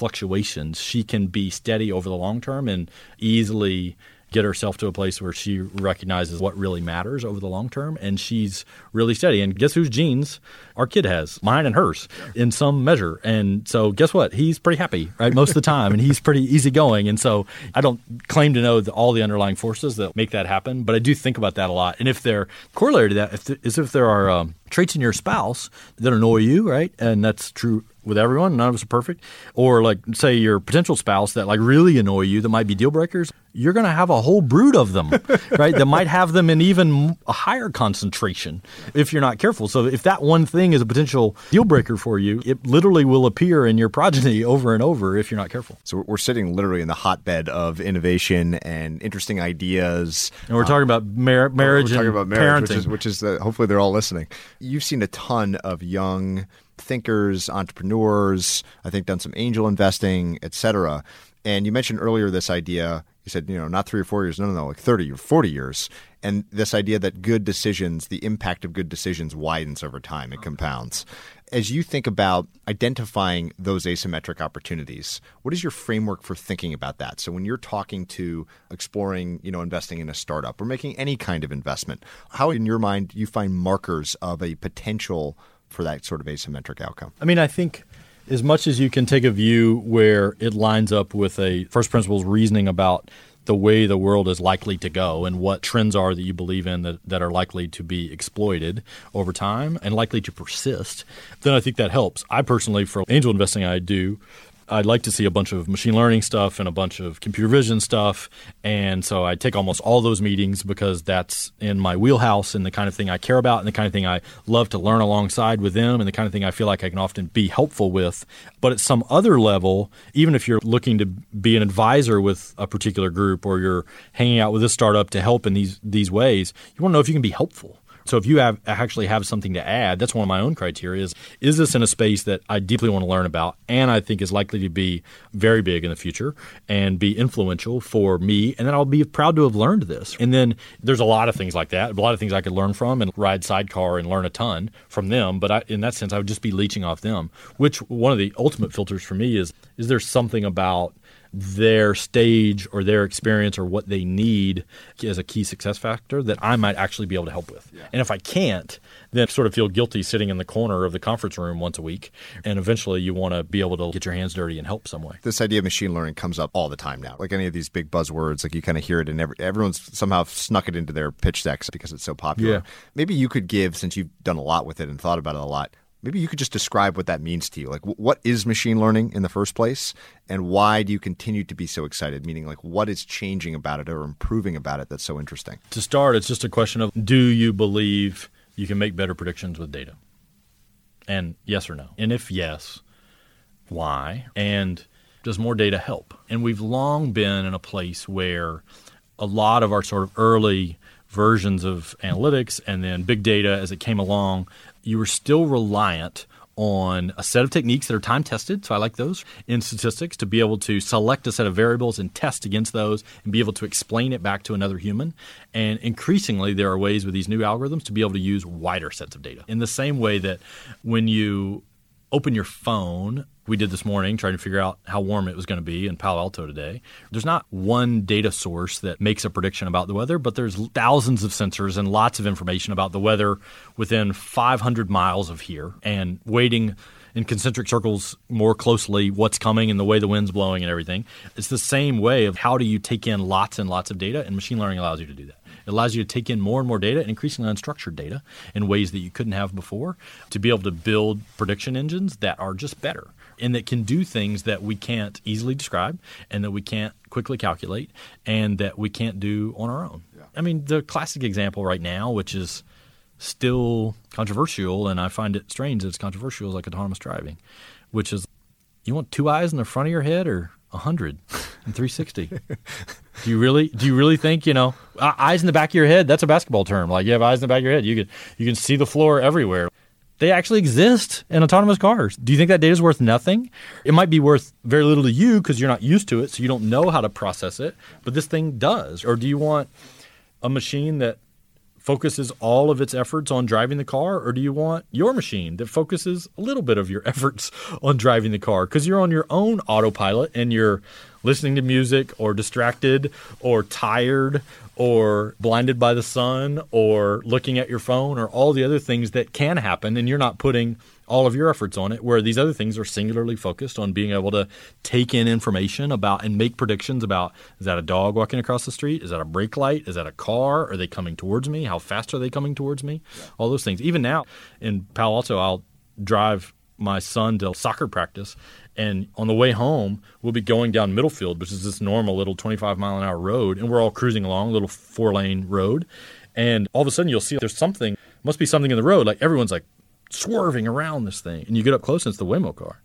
fluctuations. She can be steady over the long term and easily get herself to a place where she recognizes what really matters over the long term and she's really steady. And guess whose genes our kid has? Mine and hers in some measure. And so guess what? He's pretty happy, right? Most of the time and he's pretty easygoing. And so I don't claim to know the, all the underlying forces that make that happen, but I do think about that a lot. And if they're corollary to that, if, is if there are um, traits in your spouse that annoy you, right? And that's true with everyone. None of us are perfect. Or like say your potential spouse that like really annoy you that might be deal breakers. You're going to have a whole brood of them, right? That might have them in even a higher concentration if you're not careful. So if that one thing is a potential deal breaker for you, it literally will appear in your progeny over and over if you're not careful. So we're sitting literally in the hotbed of innovation and interesting ideas. And we're talking about mar- marriage we're talking and about marriage, parenting. which is, which is the, hopefully they're all listening. You've seen a ton of young thinkers, entrepreneurs, I think done some angel investing, et cetera. And you mentioned earlier this idea, you said, you know, not three or four years, no, no, no, like 30 or 40 years. And this idea that good decisions, the impact of good decisions widens over time, it compounds. As you think about identifying those asymmetric opportunities, what is your framework for thinking about that? So when you're talking to exploring, you know, investing in a startup or making any kind of investment, how in your mind do you find markers of a potential for that sort of asymmetric outcome? I mean, I think as much as you can take a view where it lines up with a first principles reasoning about the way the world is likely to go and what trends are that you believe in that, that are likely to be exploited over time and likely to persist, then I think that helps. I personally, for angel investing, I do I'd like to see a bunch of machine learning stuff and a bunch of computer vision stuff. And so I take almost all those meetings because that's in my wheelhouse and the kind of thing I care about and the kind of thing I love to learn alongside with them and the kind of thing I feel like I can often be helpful with. But at some other level, even if you're looking to be an advisor with a particular group or you're hanging out with a startup to help in these these ways, you want to know if you can be helpful. So if you have actually have something to add, that's one of my own criteria is is this in a space that I deeply want to learn about and I think is likely to be very big in the future and be influential for me and then I'll be proud to have learned this. And then there's a lot of things like that, a lot of things I could learn from and ride sidecar and learn a ton from them, but I, in that sense I would just be leeching off them, which one of the ultimate filters for me is is there something about their stage or their experience or what they need as a key success factor that I might actually be able to help with. Yeah. And if I can't, then sort of feel guilty sitting in the corner of the conference room once a week. And eventually you want to be able to get your hands dirty and help some way. This idea of machine learning comes up all the time now. Like any of these big buzzwords, like you kind of hear it and every, everyone's somehow snuck it into their pitch decks because it's so popular. Yeah. Maybe you could give, since you've done a lot with it and thought about it a lot, maybe you could just describe what that means to you. Like, what is machine learning in the first place, and why do you continue to be so excited? Meaning, like, what is changing about it or improving about it that's so interesting? To start, it's just a question of do you believe you can make better predictions with data? And yes or no. And if yes, why? And does more data help? And we've long been in a place where a lot of our sort of early versions of analytics and then big data as it came along you are still reliant on a set of techniques that are time tested. So I like those in statistics to be able to select a set of variables and test against those and be able to explain it back to another human. And increasingly, there are ways with these new algorithms to be able to use wider sets of data. In the same way that when you open your phone we did this morning trying to figure out how warm it was going to be in Palo Alto today. There's not one data source that makes a prediction about the weather, but there's thousands of sensors and lots of information about the weather within 500 miles of here and waiting in concentric circles more closely what's coming and the way the wind's blowing and everything. It's the same way of how do you take in lots and lots of data, and machine learning allows you to do that. It allows you to take in more and more data, increasingly unstructured data, in ways that you couldn't have before, to be able to build prediction engines that are just better and that can do things that we can't easily describe and that we can't quickly calculate and that we can't do on our own. Yeah. I mean, the classic example right now, which is still controversial, and I find it strange that it's controversial, is like autonomous driving, which is you want two eyes in the front of your head or a hundred and 360. do you really do you really think you know uh, eyes in the back of your head? That's a basketball term. Like you have eyes in the back of your head, you can you can see the floor everywhere they actually exist in autonomous cars. Do you think that data is worth nothing? It might be worth very little to you because you're not used to it, so you don't know how to process it, but this thing does. Or do you want a machine that focuses all of its efforts on driving the car, or do you want your machine that focuses a little bit of your efforts on driving the car? Because you're on your own autopilot and you're listening to music or distracted or tired or blinded by the sun or looking at your phone or all the other things that can happen and you're not putting all of your efforts on it where these other things are singularly focused on being able to take in information about and make predictions about is that a dog walking across the street is that a brake light is that a car are they coming towards me how fast are they coming towards me yeah. all those things even now in Palo Alto I'll drive my son to soccer practice and on the way home, we'll be going down Middlefield, which is this normal little 25 mile an hour road. And we're all cruising along, a little four lane road. And all of a sudden, you'll see there's something, must be something in the road. Like everyone's like swerving around this thing. And you get up close and it's the Waymo car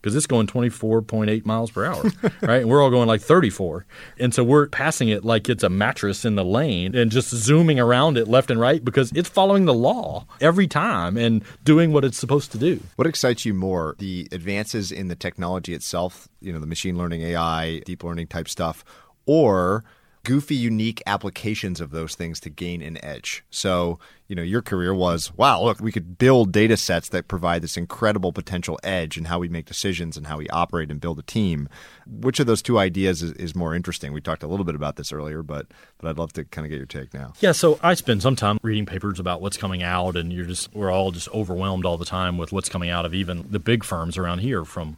because it's going 24.8 miles per hour, right? And we're all going like 34. And so we're passing it like it's a mattress in the lane and just zooming around it left and right because it's following the law every time and doing what it's supposed to do. What excites you more, the advances in the technology itself, you know, the machine learning, AI, deep learning type stuff, or goofy, unique applications of those things to gain an edge. So, you know, your career was, wow, look, we could build data sets that provide this incredible potential edge in how we make decisions and how we operate and build a team. Which of those two ideas is, is more interesting? We talked a little bit about this earlier, but but I'd love to kind of get your take now. Yeah, so I spend some time reading papers about what's coming out, and you're just we're all just overwhelmed all the time with what's coming out of even the big firms around here, from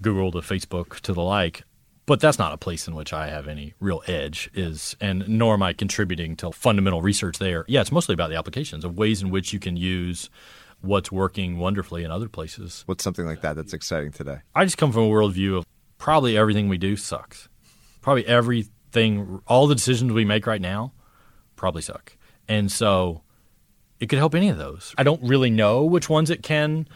Google to Facebook to the like but that's not a place in which I have any real edge is and nor am I contributing to fundamental research there. Yeah, it's mostly about the applications of ways in which you can use what's working wonderfully in other places. What's something like that that's exciting today? I just come from a worldview of probably everything we do sucks. Probably everything all the decisions we make right now probably suck. And so it could help any of those. I don't really know which ones it can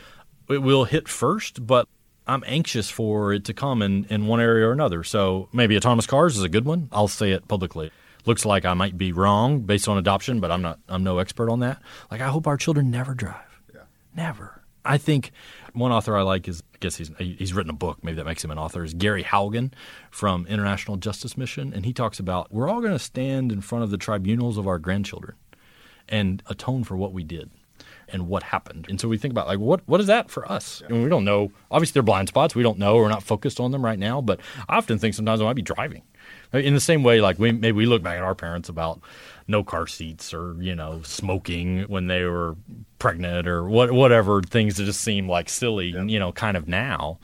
it will hit first, but I'm anxious for it to come in, in one area or another. So maybe autonomous cars is a good one. I'll say it publicly. Looks like I might be wrong based on adoption, but I'm not. I'm no expert on that. Like I hope our children never drive. Yeah. Never. I think one author I like is I guess he's he's written a book. Maybe that makes him an author. Is Gary Haugen from International Justice Mission, and he talks about we're all going to stand in front of the tribunals of our grandchildren and atone for what we did and what happened. And so we think about like what what is that for us? And we don't know. Obviously, they're blind spots. We don't know. We're not focused on them right now. But I often think sometimes oh, I might be driving. In the same way, like we maybe we look back at our parents about no car seats or you know smoking when they were pregnant or what whatever things that just seem like silly. Yeah. You know, kind of now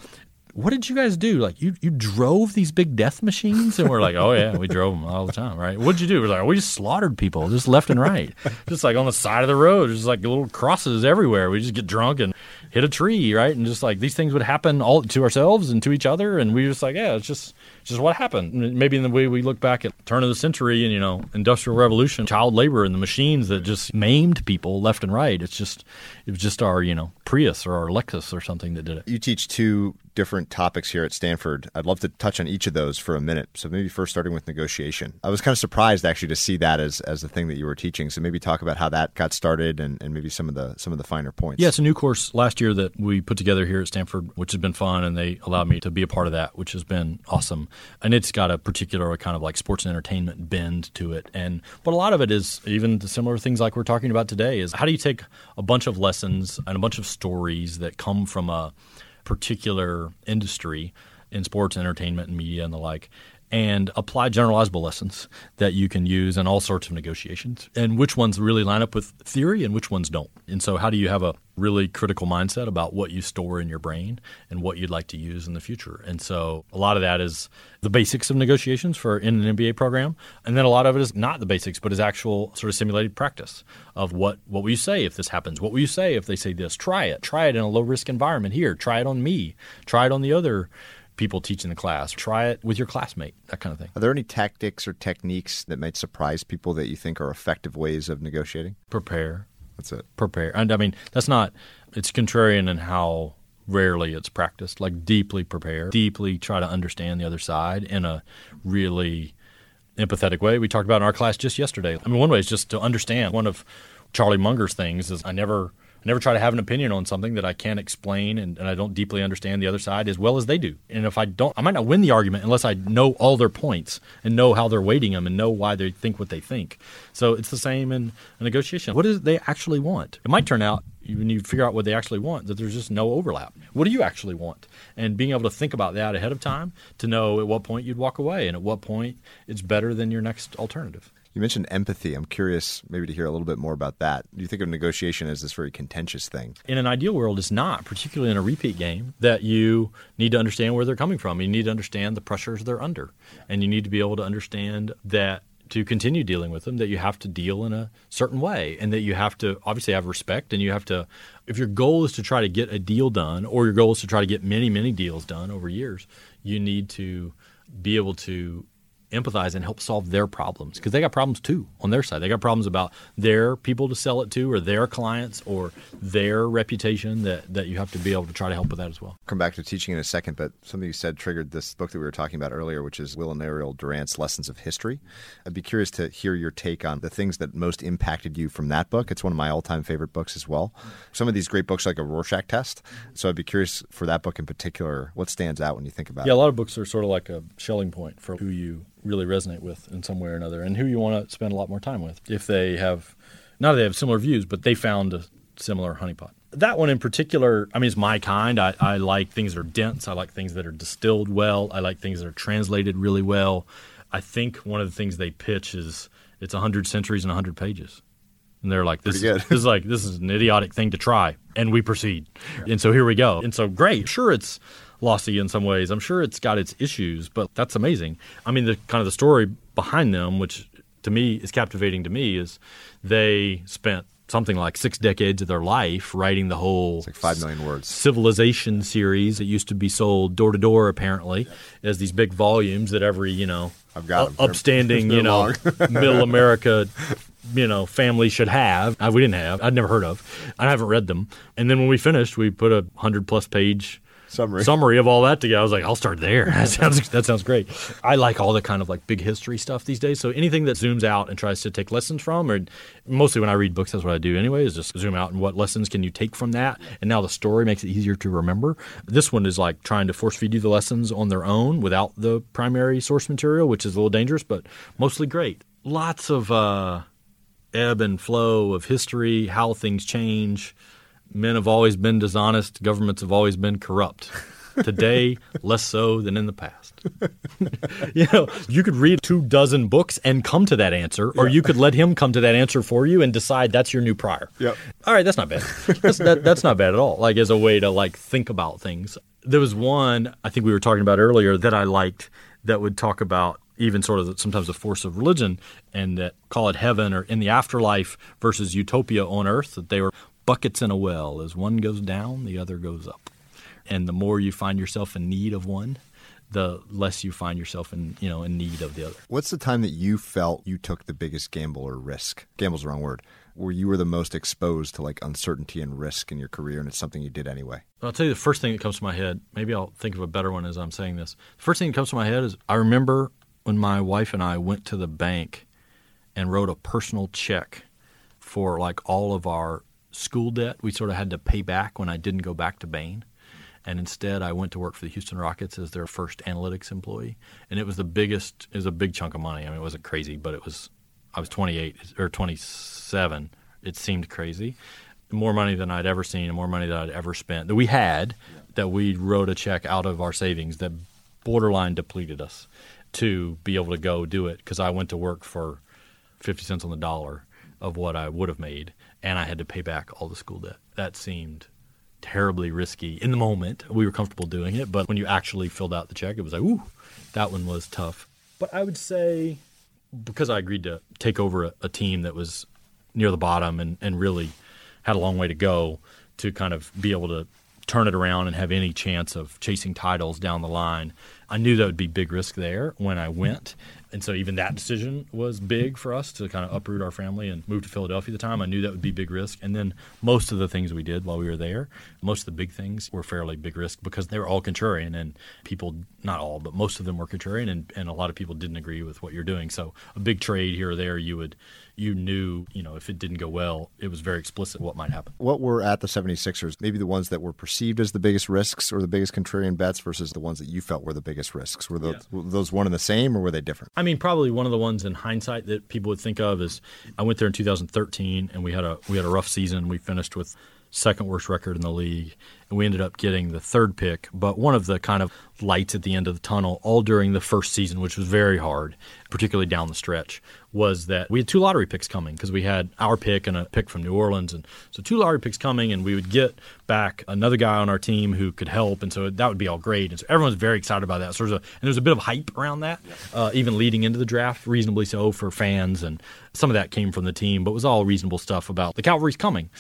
what did you guys do? Like you, you drove these big death machines, and we're like, oh yeah, we drove them all the time, right? What'd you do? We're like, oh, we just slaughtered people, just left and right, just like on the side of the road, just like little crosses everywhere. We just get drunk and hit a tree, right? And just like these things would happen all to ourselves and to each other, and we just like, yeah, it's just just what happened. Maybe in the way we look back at turn of the century and you know industrial revolution, child labor, and the machines that just maimed people left and right. It's just it was just our you know Prius or our Lexus or something that did it. You teach two different topics here at Stanford. I'd love to touch on each of those for a minute. So maybe first starting with negotiation. I was kind of surprised actually to see that as as the thing that you were teaching. So maybe talk about how that got started and, and maybe some of the some of the finer points. Yeah, it's a new course last year that we put together here at Stanford, which has been fun, and they allowed me to be a part of that, which has been awesome and it's got a particular kind of like sports and entertainment bend to it. And but a lot of it is even the similar things like we're talking about today is how do you take a bunch of lessons and a bunch of stories that come from a particular industry in sports, and entertainment, and media and the like, and apply generalizable lessons that you can use in all sorts of negotiations and which ones really line up with theory and which ones don't. And so, how do you have a really critical mindset about what you store in your brain and what you'd like to use in the future? And so, a lot of that is the basics of negotiations for in an MBA program, and then a lot of it is not the basics, but is actual sort of simulated practice of what what will you say if this happens? What will you say if they say this? Try it. Try it in a low risk environment. Here, try it on me. Try it on the other people teaching the class. Try it with your classmate, that kind of thing. Are there any tactics or techniques that might surprise people that you think are effective ways of negotiating? Prepare. That's it. Prepare. And I mean, that's not, it's contrarian in how rarely it's practiced. Like, deeply prepare, deeply try to understand the other side in a really empathetic way. We talked about in our class just yesterday. I mean, one way is just to understand. One of Charlie Munger's things is I never I never try to have an opinion on something that I can't explain and, and I don't deeply understand the other side as well as they do. And if I don't, I might not win the argument unless I know all their points and know how they're weighting them and know why they think what they think. So it's the same in a negotiation. What do they actually want? It might turn out when you figure out what they actually want that there's just no overlap. What do you actually want? And being able to think about that ahead of time to know at what point you'd walk away and at what point it's better than your next alternative. You mentioned empathy. I'm curious maybe to hear a little bit more about that. Do you think of negotiation as this very contentious thing? In an ideal world, it's not, particularly in a repeat game, that you need to understand where they're coming from. You need to understand the pressures they're under. And you need to be able to understand that to continue dealing with them that you have to deal in a certain way and that you have to obviously have respect and you have to if your goal is to try to get a deal done or your goal is to try to get many many deals done over years you need to be able to empathize and help solve their problems because they got problems too on their side. They got problems about their people to sell it to or their clients or their reputation that, that you have to be able to try to help with that as well. Come back to teaching in a second, but something you said triggered this book that we were talking about earlier, which is Will and Ariel Durant's Lessons of History. I'd be curious to hear your take on the things that most impacted you from that book. It's one of my all time favorite books as well. Some of these great books like a Rorschach test. So I'd be curious for that book in particular, what stands out when you think about yeah, it? Yeah, a lot of books are sort of like a Schelling point for who you really resonate with in some way or another, and who you want to spend a lot more time with. If they have, not that they have similar views, but they found a similar honeypot. That one in particular, I mean, it's my kind. I, I like things that are dense. I like things that are distilled well. I like things that are translated really well. I think one of the things they pitch is it's 100 centuries and 100 pages. And they're like, this, is, this is like this is an idiotic thing to try, and we proceed. Yeah. And so here we go. And so great. Sure, it's lossy in some ways. I'm sure it's got its issues, but that's amazing. I mean, the kind of the story behind them, which to me is captivating to me, is they spent something like six decades of their life writing the whole it's like five million words. civilization series that used to be sold door to door apparently as these big volumes that every you know I've got upstanding you know middle America you know family should have. I, we didn't have. I'd never heard of. I haven't read them. And then when we finished we put a hundred plus page summary summary of all that together. I was like, I'll start there. That sounds that sounds great. I like all the kind of like big history stuff these days. So anything that zooms out and tries to take lessons from, or mostly when I read books, that's what I do anyway. Is just zoom out and what lessons can you take from that. And now the story makes it easier to remember. This one is like trying to force feed you the lessons on their own without the primary source material, which is a little dangerous, but mostly great. Lots of uh, ebb and flow of history, how things change men have always been dishonest, governments have always been corrupt. Today, less so than in the past. you know, you could read two dozen books and come to that answer, or yeah. you could let him come to that answer for you and decide that's your new prior. Yep. All right, that's not bad. That's, that, that's not bad at all. Like as a way to like think about things. There was one I think we were talking about earlier that I liked that would talk about even sort of the, sometimes the force of religion and that call it heaven or in the afterlife versus utopia on earth that they were buckets in a well. As one goes down, the other goes up. And the more you find yourself in need of one, the less you find yourself in you know in need of the other. What's the time that you felt you took the biggest gamble or risk? Gamble's the wrong word. Where you were the most exposed to like uncertainty and risk in your career, and it's something you did anyway. I'll tell you the first thing that comes to my head. Maybe I'll think of a better one as I'm saying this. The first thing that comes to my head is I remember when my wife and I went to the bank and wrote a personal check for like all of our school debt we sort of had to pay back when I didn't go back to Bain. And instead, I went to work for the Houston Rockets as their first analytics employee. And it was the biggest, it was a big chunk of money. I mean, it wasn't crazy, but it was, I was 28 or 27. It seemed crazy. More money than I'd ever seen and more money than I'd ever spent that we had, that we wrote a check out of our savings that borderline depleted us to be able to go do it because I went to work for 50 cents on the dollar of what I would have made and I had to pay back all the school debt. That seemed terribly risky in the moment. We were comfortable doing it, but when you actually filled out the check, it was like, ooh, that one was tough. But I would say because I agreed to take over a, a team that was near the bottom and, and really had a long way to go to kind of be able to turn it around and have any chance of chasing titles down the line. I knew that would be big risk there when I went. And so even that decision was big for us to kind of uproot our family and move to Philadelphia at the time. I knew that would be big risk. And then most of the things we did while we were there, most of the big things were fairly big risk because they were all contrarian and people, not all, but most of them were contrarian and, and a lot of people didn't agree with what you're doing. So a big trade here or there, you would you knew, you know, if it didn't go well, it was very explicit what might happen. What were at the 76ers maybe the ones that were perceived as the biggest risks or the biggest contrarian bets versus the ones that you felt were the biggest risks? Were those, yeah. were those one and the same or were they different? I mean, probably one of the ones in hindsight that people would think of is I went there in 2013 and we had a we had a rough season. We finished with second worst record in the league and we ended up getting the third pick. But one of the kind of lights at the end of the tunnel, all during the first season, which was very hard, particularly down the stretch, was that we had two lottery picks coming because we had our pick and a pick from New Orleans, and so two lottery picks coming, and we would get back another guy on our team who could help, and so that would be all great. And so everyone's very excited about that. So there's a and there's a bit of hype around that, uh, even leading into the draft, reasonably so for fans, and some of that came from the team, but it was all reasonable stuff about the Cavalry's coming.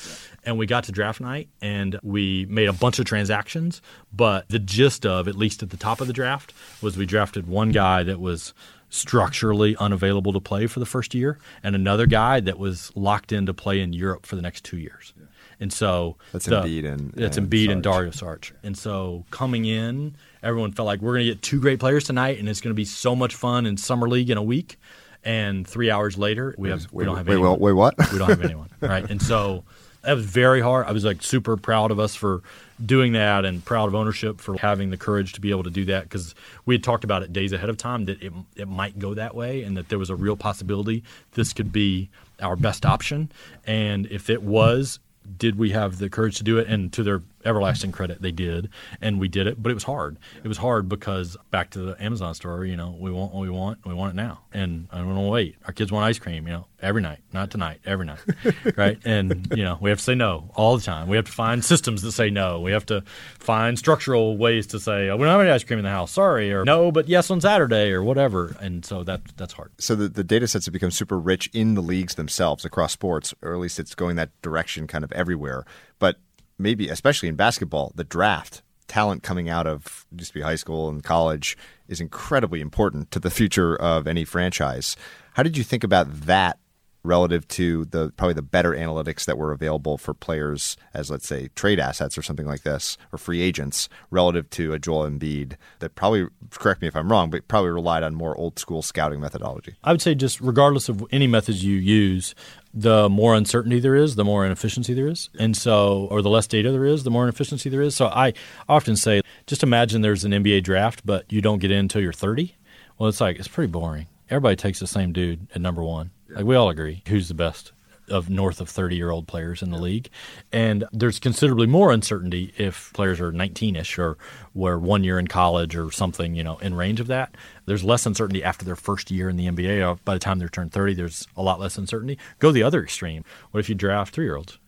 And we got to draft night, and we made a bunch of transactions, but the gist of, at least at the top of the draft, was we drafted one guy that was structurally unavailable to play for the first year, and another guy that was locked in to play in Europe for the next two years. And so that's the, Embiid and that's and Embiid Saric. and Dario Saric. And so coming in, everyone felt like we're going to get two great players tonight, and it's going to be so much fun in summer league in a week. And three hours later, we have wait, we don't have wait, anyone. Wait, what? we don't have anyone. Right, and so that was very hard. I was like super proud of us for doing that and proud of ownership for having the courage to be able to do that because we had talked about it days ahead of time that it, it might go that way and that there was a real possibility this could be our best option. And if it was, did we have the courage to do it? And to their everlasting credit, they did, and we did it. But it was hard. It was hard because back to the Amazon store, you know, we want what we want, we want it now, and I don't want to wait. Our kids want ice cream, you know, every night, not tonight, every night, right? And you know, we have to say no all the time. We have to find systems that say no. We have to find structural ways to say oh, we don't have any ice cream in the house, sorry, or no, but yes on Saturday or whatever. And so that that's hard. So the, the data sets have become super rich in the leagues themselves across sports, or at least it's going that direction kind of everywhere. But maybe especially in basketball, the draft talent coming out of to be high school and college is incredibly important to the future of any franchise. How did you think about that relative to the probably the better analytics that were available for players as let's say trade assets or something like this or free agents relative to a Joel Embiid that probably correct me if I'm wrong but probably relied on more old school scouting methodology. I would say just regardless of any methods you use the more uncertainty there is, the more inefficiency there is. And so, or the less data there is, the more inefficiency there is. So I often say, just imagine there's an NBA draft, but you don't get in until you're 30. Well, it's like, it's pretty boring. Everybody takes the same dude at number one. Like we all agree who's the best of north of 30 year old players in the league. And there's considerably more uncertainty if players are 19 ish or were one year in college or something, you know, in range of that. There's less uncertainty after their first year in the NBA. Uh, by the time they're turned 30, there's a lot less uncertainty. Go the other extreme. What if you draft three year olds?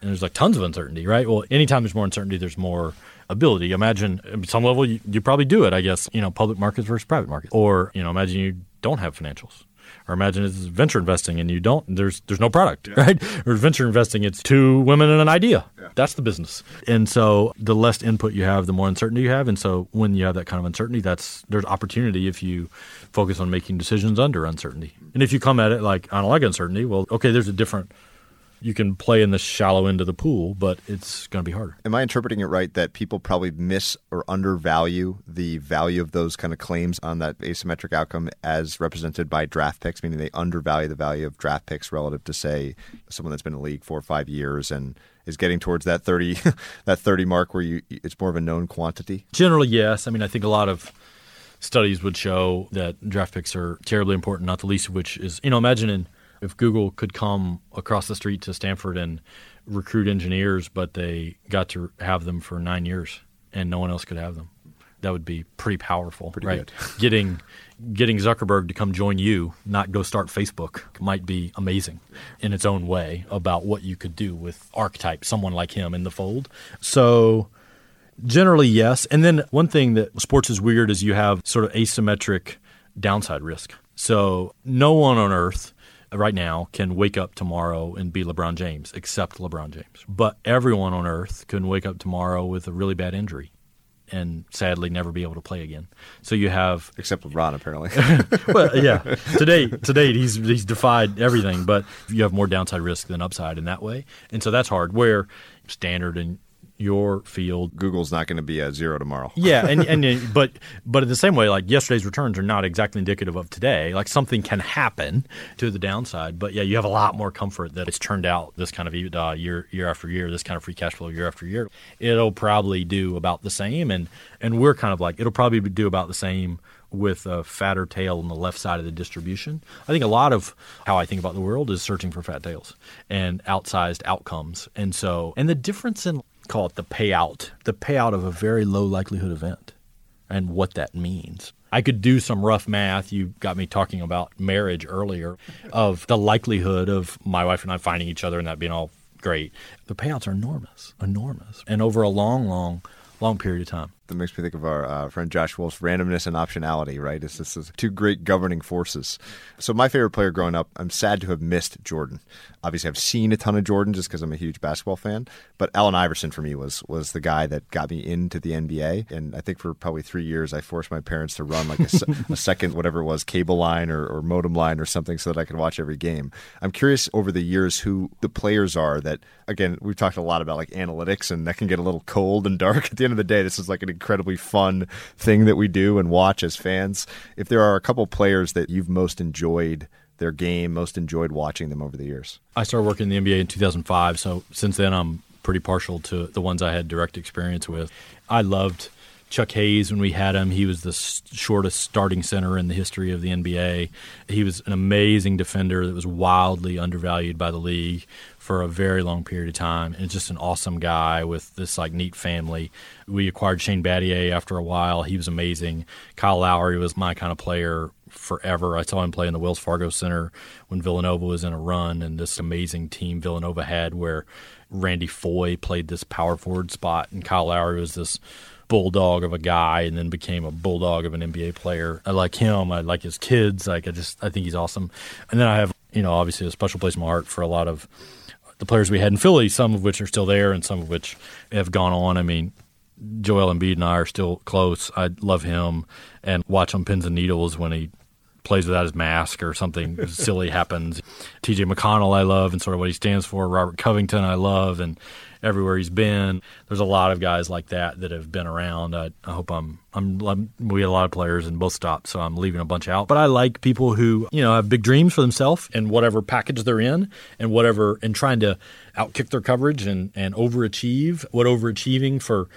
And there's like tons of uncertainty, right? Well, anytime there's more uncertainty, there's more ability. Imagine at some level you, you probably do it, I guess, you know, public markets versus private markets. Or, you know, imagine you don't have financials or imagine it's venture investing and you don't there's there's no product yeah. right? Or venture investing it's two women and an idea. Yeah. that's the business. And so the less input you have the more uncertainty you have. And so when you have that kind of uncertainty that's there's opportunity if you focus on making decisions under uncertainty. And if you come at it like i don't like uncertainty well okay there's a different you can play in the shallow end of the pool, but it's going to be harder. Am I interpreting it right that people probably miss or undervalue the value of those kind of claims on that asymmetric outcome as represented by draft picks, meaning they undervalue the value of draft picks relative to, say, someone that's been in the league four or five years and is getting towards that 30 that 30 mark where you it's more of a known quantity? Generally, yes. I mean, I think a lot of studies would show that draft picks are terribly important, not the least of which is, you know, imagine in if Google could come across the street to Stanford and recruit engineers, but they got to have them for nine years and no one else could have them, that would be pretty powerful, pretty right? getting getting Zuckerberg to come join you, not go start Facebook, might be amazing in its own way about what you could do with archetype, someone like him in the fold. So generally, yes. And then one thing that sports is weird is you have sort of asymmetric downside risk. So no one on earth right now can wake up tomorrow and be LeBron James, except LeBron James. But everyone on earth can wake up tomorrow with a really bad injury. and sadly never be able to play again. So you have Except with Ron, apparently. well, yeah. To date, to date, he's he's defied everything, but you have more downside risk than upside in that way, and so that's hard. Where standard in your field, Google's not going to be at zero tomorrow. yeah, and and but but in the same way, like yesterday's returns are not exactly indicative of today. Like something can happen to the downside, but yeah, you have a lot more comfort that it's turned out this kind of EBITDA year year after year, this kind of free cash flow year after year. It'll probably do about the same, and and we're kind of like it'll probably do about the same with a fatter tail on the left side of the distribution. I think a lot of how I think about the world is searching for fat tails and outsized outcomes. And so, and the difference in call it the payout, the payout of a very low likelihood event and what that means. I could do some rough math. You got me talking about marriage earlier of the likelihood of my wife and I finding each other and that being all great. The payouts are enormous, enormous, and over a long, long, long period of time. That makes me think of our uh, friend Josh Wolfe's randomness and optionality, right? It's this is two great governing forces. So my favorite player growing up, I'm sad to have missed Jordan. Obviously, I've seen a ton of Jordan just because I'm a huge basketball fan. But Allen Iverson for me was was the guy that got me into the NBA. And I think for probably three years, I forced my parents to run like a, a second, whatever it was, cable line or, or modem line or something, so that I could watch every game. I'm curious over the years who the players are that. Again, we've talked a lot about like analytics, and that can get a little cold and dark. At the end of the day, this is like an incredibly fun thing that we do and watch as fans. If there are a couple players that you've most enjoyed their game, most enjoyed watching them over the years. I started working in the NBA in 2005, so since then I'm pretty partial to the ones I had direct experience with. I loved Chuck Hayes when we had him. He was the shortest starting center in the history of the NBA. He was an amazing defender that was wildly undervalued by the league for a very long period of time, and just an awesome guy with this like neat family. We acquired Shane Battier after a while. He was amazing. Kyle Lowry was my kind of player forever. I saw him play in the Wells Fargo Center when Villanova was in a run, and this amazing team Villanova had where Randy Foye played this power forward spot, and Kyle Lowry was this bulldog of a guy, and then became a bulldog of an NBA player. I like him. I like his kids. Like I just I think he's awesome. And then I have you know obviously a special place in my heart for a lot of the players we had in Philly, some of which are still there, and some of which have gone on. I mean, Joel Embiid and I are still close. I love him and watch on pins and needles when he plays without his mask or something silly happens. TJ McConnell I love and sort of what he stands for. Robert Covington I love and everywhere he's been. There's a lot of guys like that that have been around. I, I hope I'm, I'm, I'm we had a lot of players in both stops, so I'm leaving a bunch out. But I like people who you know have big dreams for themselves and whatever package they're in and whatever and trying to outkick their coverage and and overachieve. What overachieving for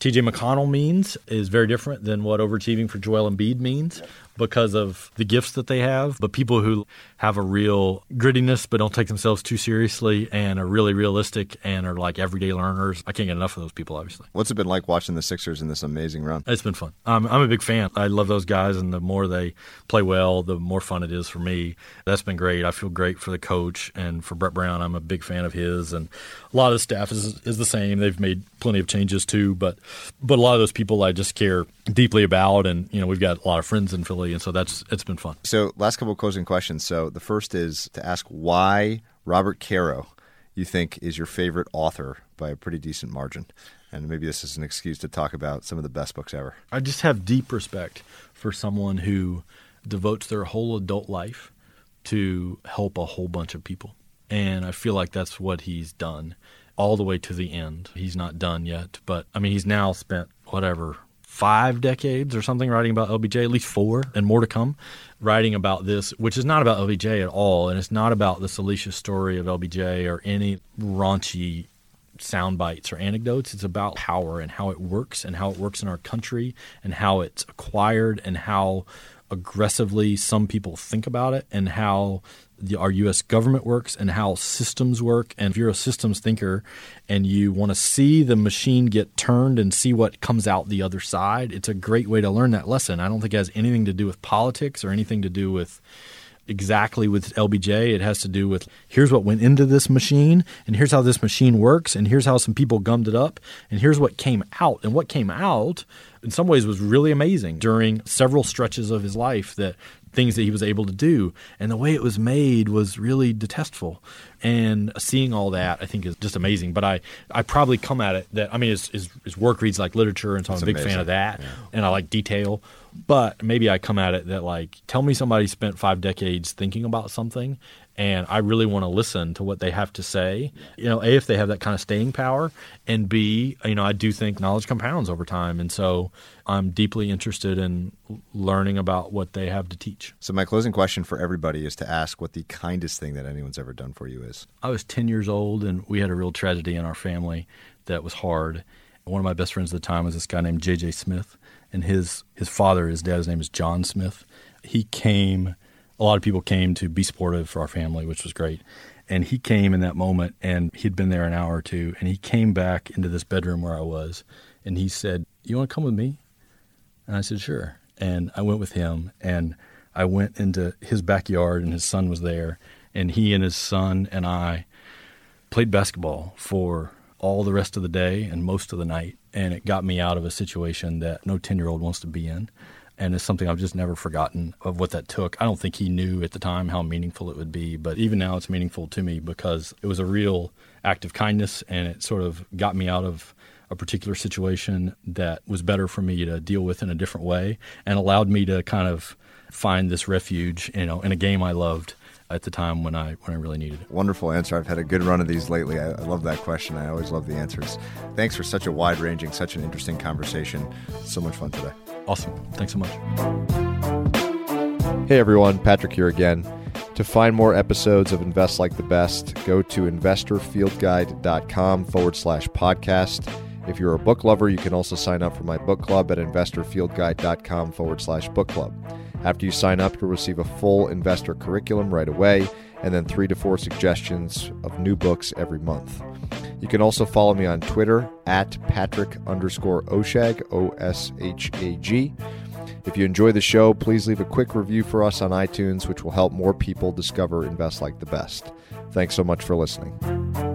TJ McConnell means is very different than what overachieving for Joel Embiid means because of the gifts that they have. But people who have a real grittiness but don't take themselves too seriously and are really realistic and are like everyday learners, I can't get enough of those people, obviously. What's it been like watching the Sixers in this amazing run? It's been fun. I'm, I'm a big fan. I love those guys, and the more they play well, the more fun it is for me. That's been great. I feel great for the coach and for Brett Brown. I'm a big fan of his, and a lot of the staff is is the same. They've made plenty of changes too, but but a lot of those people I just care deeply about, and you know we've got a lot of friends in Philly, and so that's it's been fun. So, last couple of closing questions. So, the first is to ask why Robert Caro you think is your favorite author by a pretty decent margin. And maybe this is an excuse to talk about some of the best books ever. I just have deep respect for someone who devotes their whole adult life to help a whole bunch of people. And I feel like that's what he's done all the way to the end. He's not done yet, but I mean, he's now spent whatever, five decades or something writing about LBJ, at least four, and more to come, writing about this, which is not about LBJ at all. And it's not about the salacious story of LBJ or any raunchy sound bites or anecdotes. It's about power and how it works and how it works in our country and how it's acquired and how aggressively some people think about it and how the, our U.S. government works and how systems work. And if you're a systems thinker and you want to see the machine get turned and see what comes out the other side, it's a great way to learn that lesson. I don't think it has anything to do with politics or anything to do with exactly with LBJ. It has to do with here's what went into this machine, and here's how this machine works, and here's how some people gummed it up, and here's what came out. And what came out in some ways was really amazing during several stretches of his life that things that he was able to do. And the way it was made was really detestful. And seeing all that, I think, is just amazing. But I, I probably come at it that, I mean, his, his, his work reads like literature, and so I'm a big amazing. fan of that. Yeah. And I like detail. But maybe I come at it that, like, tell me somebody spent five decades thinking about something and I really want to listen to what they have to say. You know, A, if they have that kind of staying power, and B, you know, I do think knowledge compounds over time. And so I'm deeply interested in learning about what they have to teach. So, my closing question for everybody is to ask what the kindest thing that anyone's ever done for you is. I was 10 years old, and we had a real tragedy in our family that was hard. One of my best friends at the time was this guy named J.J. Smith, and his, his father, his dad's name is John Smith. He came a lot of people came to be supportive for our family, which was great. And he came in that moment, and he'd been there an hour or two, and he came back into this bedroom where I was, and he said, "You want to come with me?" And I said, "Sure." And I went with him, and I went into his backyard, and his son was there, and he and his son and I played basketball for all the rest of the day and most of the night, and it got me out of a situation that no ten year old wants to be in and it's something I've just never forgotten of what that took. I don't think he knew at the time how meaningful it would be, but even now it's meaningful to me because it was a real act of kindness and it sort of got me out of a particular situation that was better for me to deal with in a different way and allowed me to kind of find this refuge, you know, in a game I loved at the time when I when I really needed it. Wonderful answer. I've had a good run of these lately. I, I love that question. I always love the answers. Thanks for such a wide ranging, such an interesting conversation. So much fun today. Awesome. Thanks so much. Hey everyone, Patrick here again. To find more episodes of Invest Like the Best, go to investorfieldguide.com forward slash podcast. If you're a book lover, you can also sign up for my book club at investorfieldguide.com forward slash book club. After you sign up, you'll receive a full investor curriculum right away and then three to four suggestions of new books every month. You can also follow me on Twitter at Patrick underscore Oshag, O S H A G. If you enjoy the show, please leave a quick review for us on iTunes, which will help more people discover Invest Like the Best. Thanks so much for listening.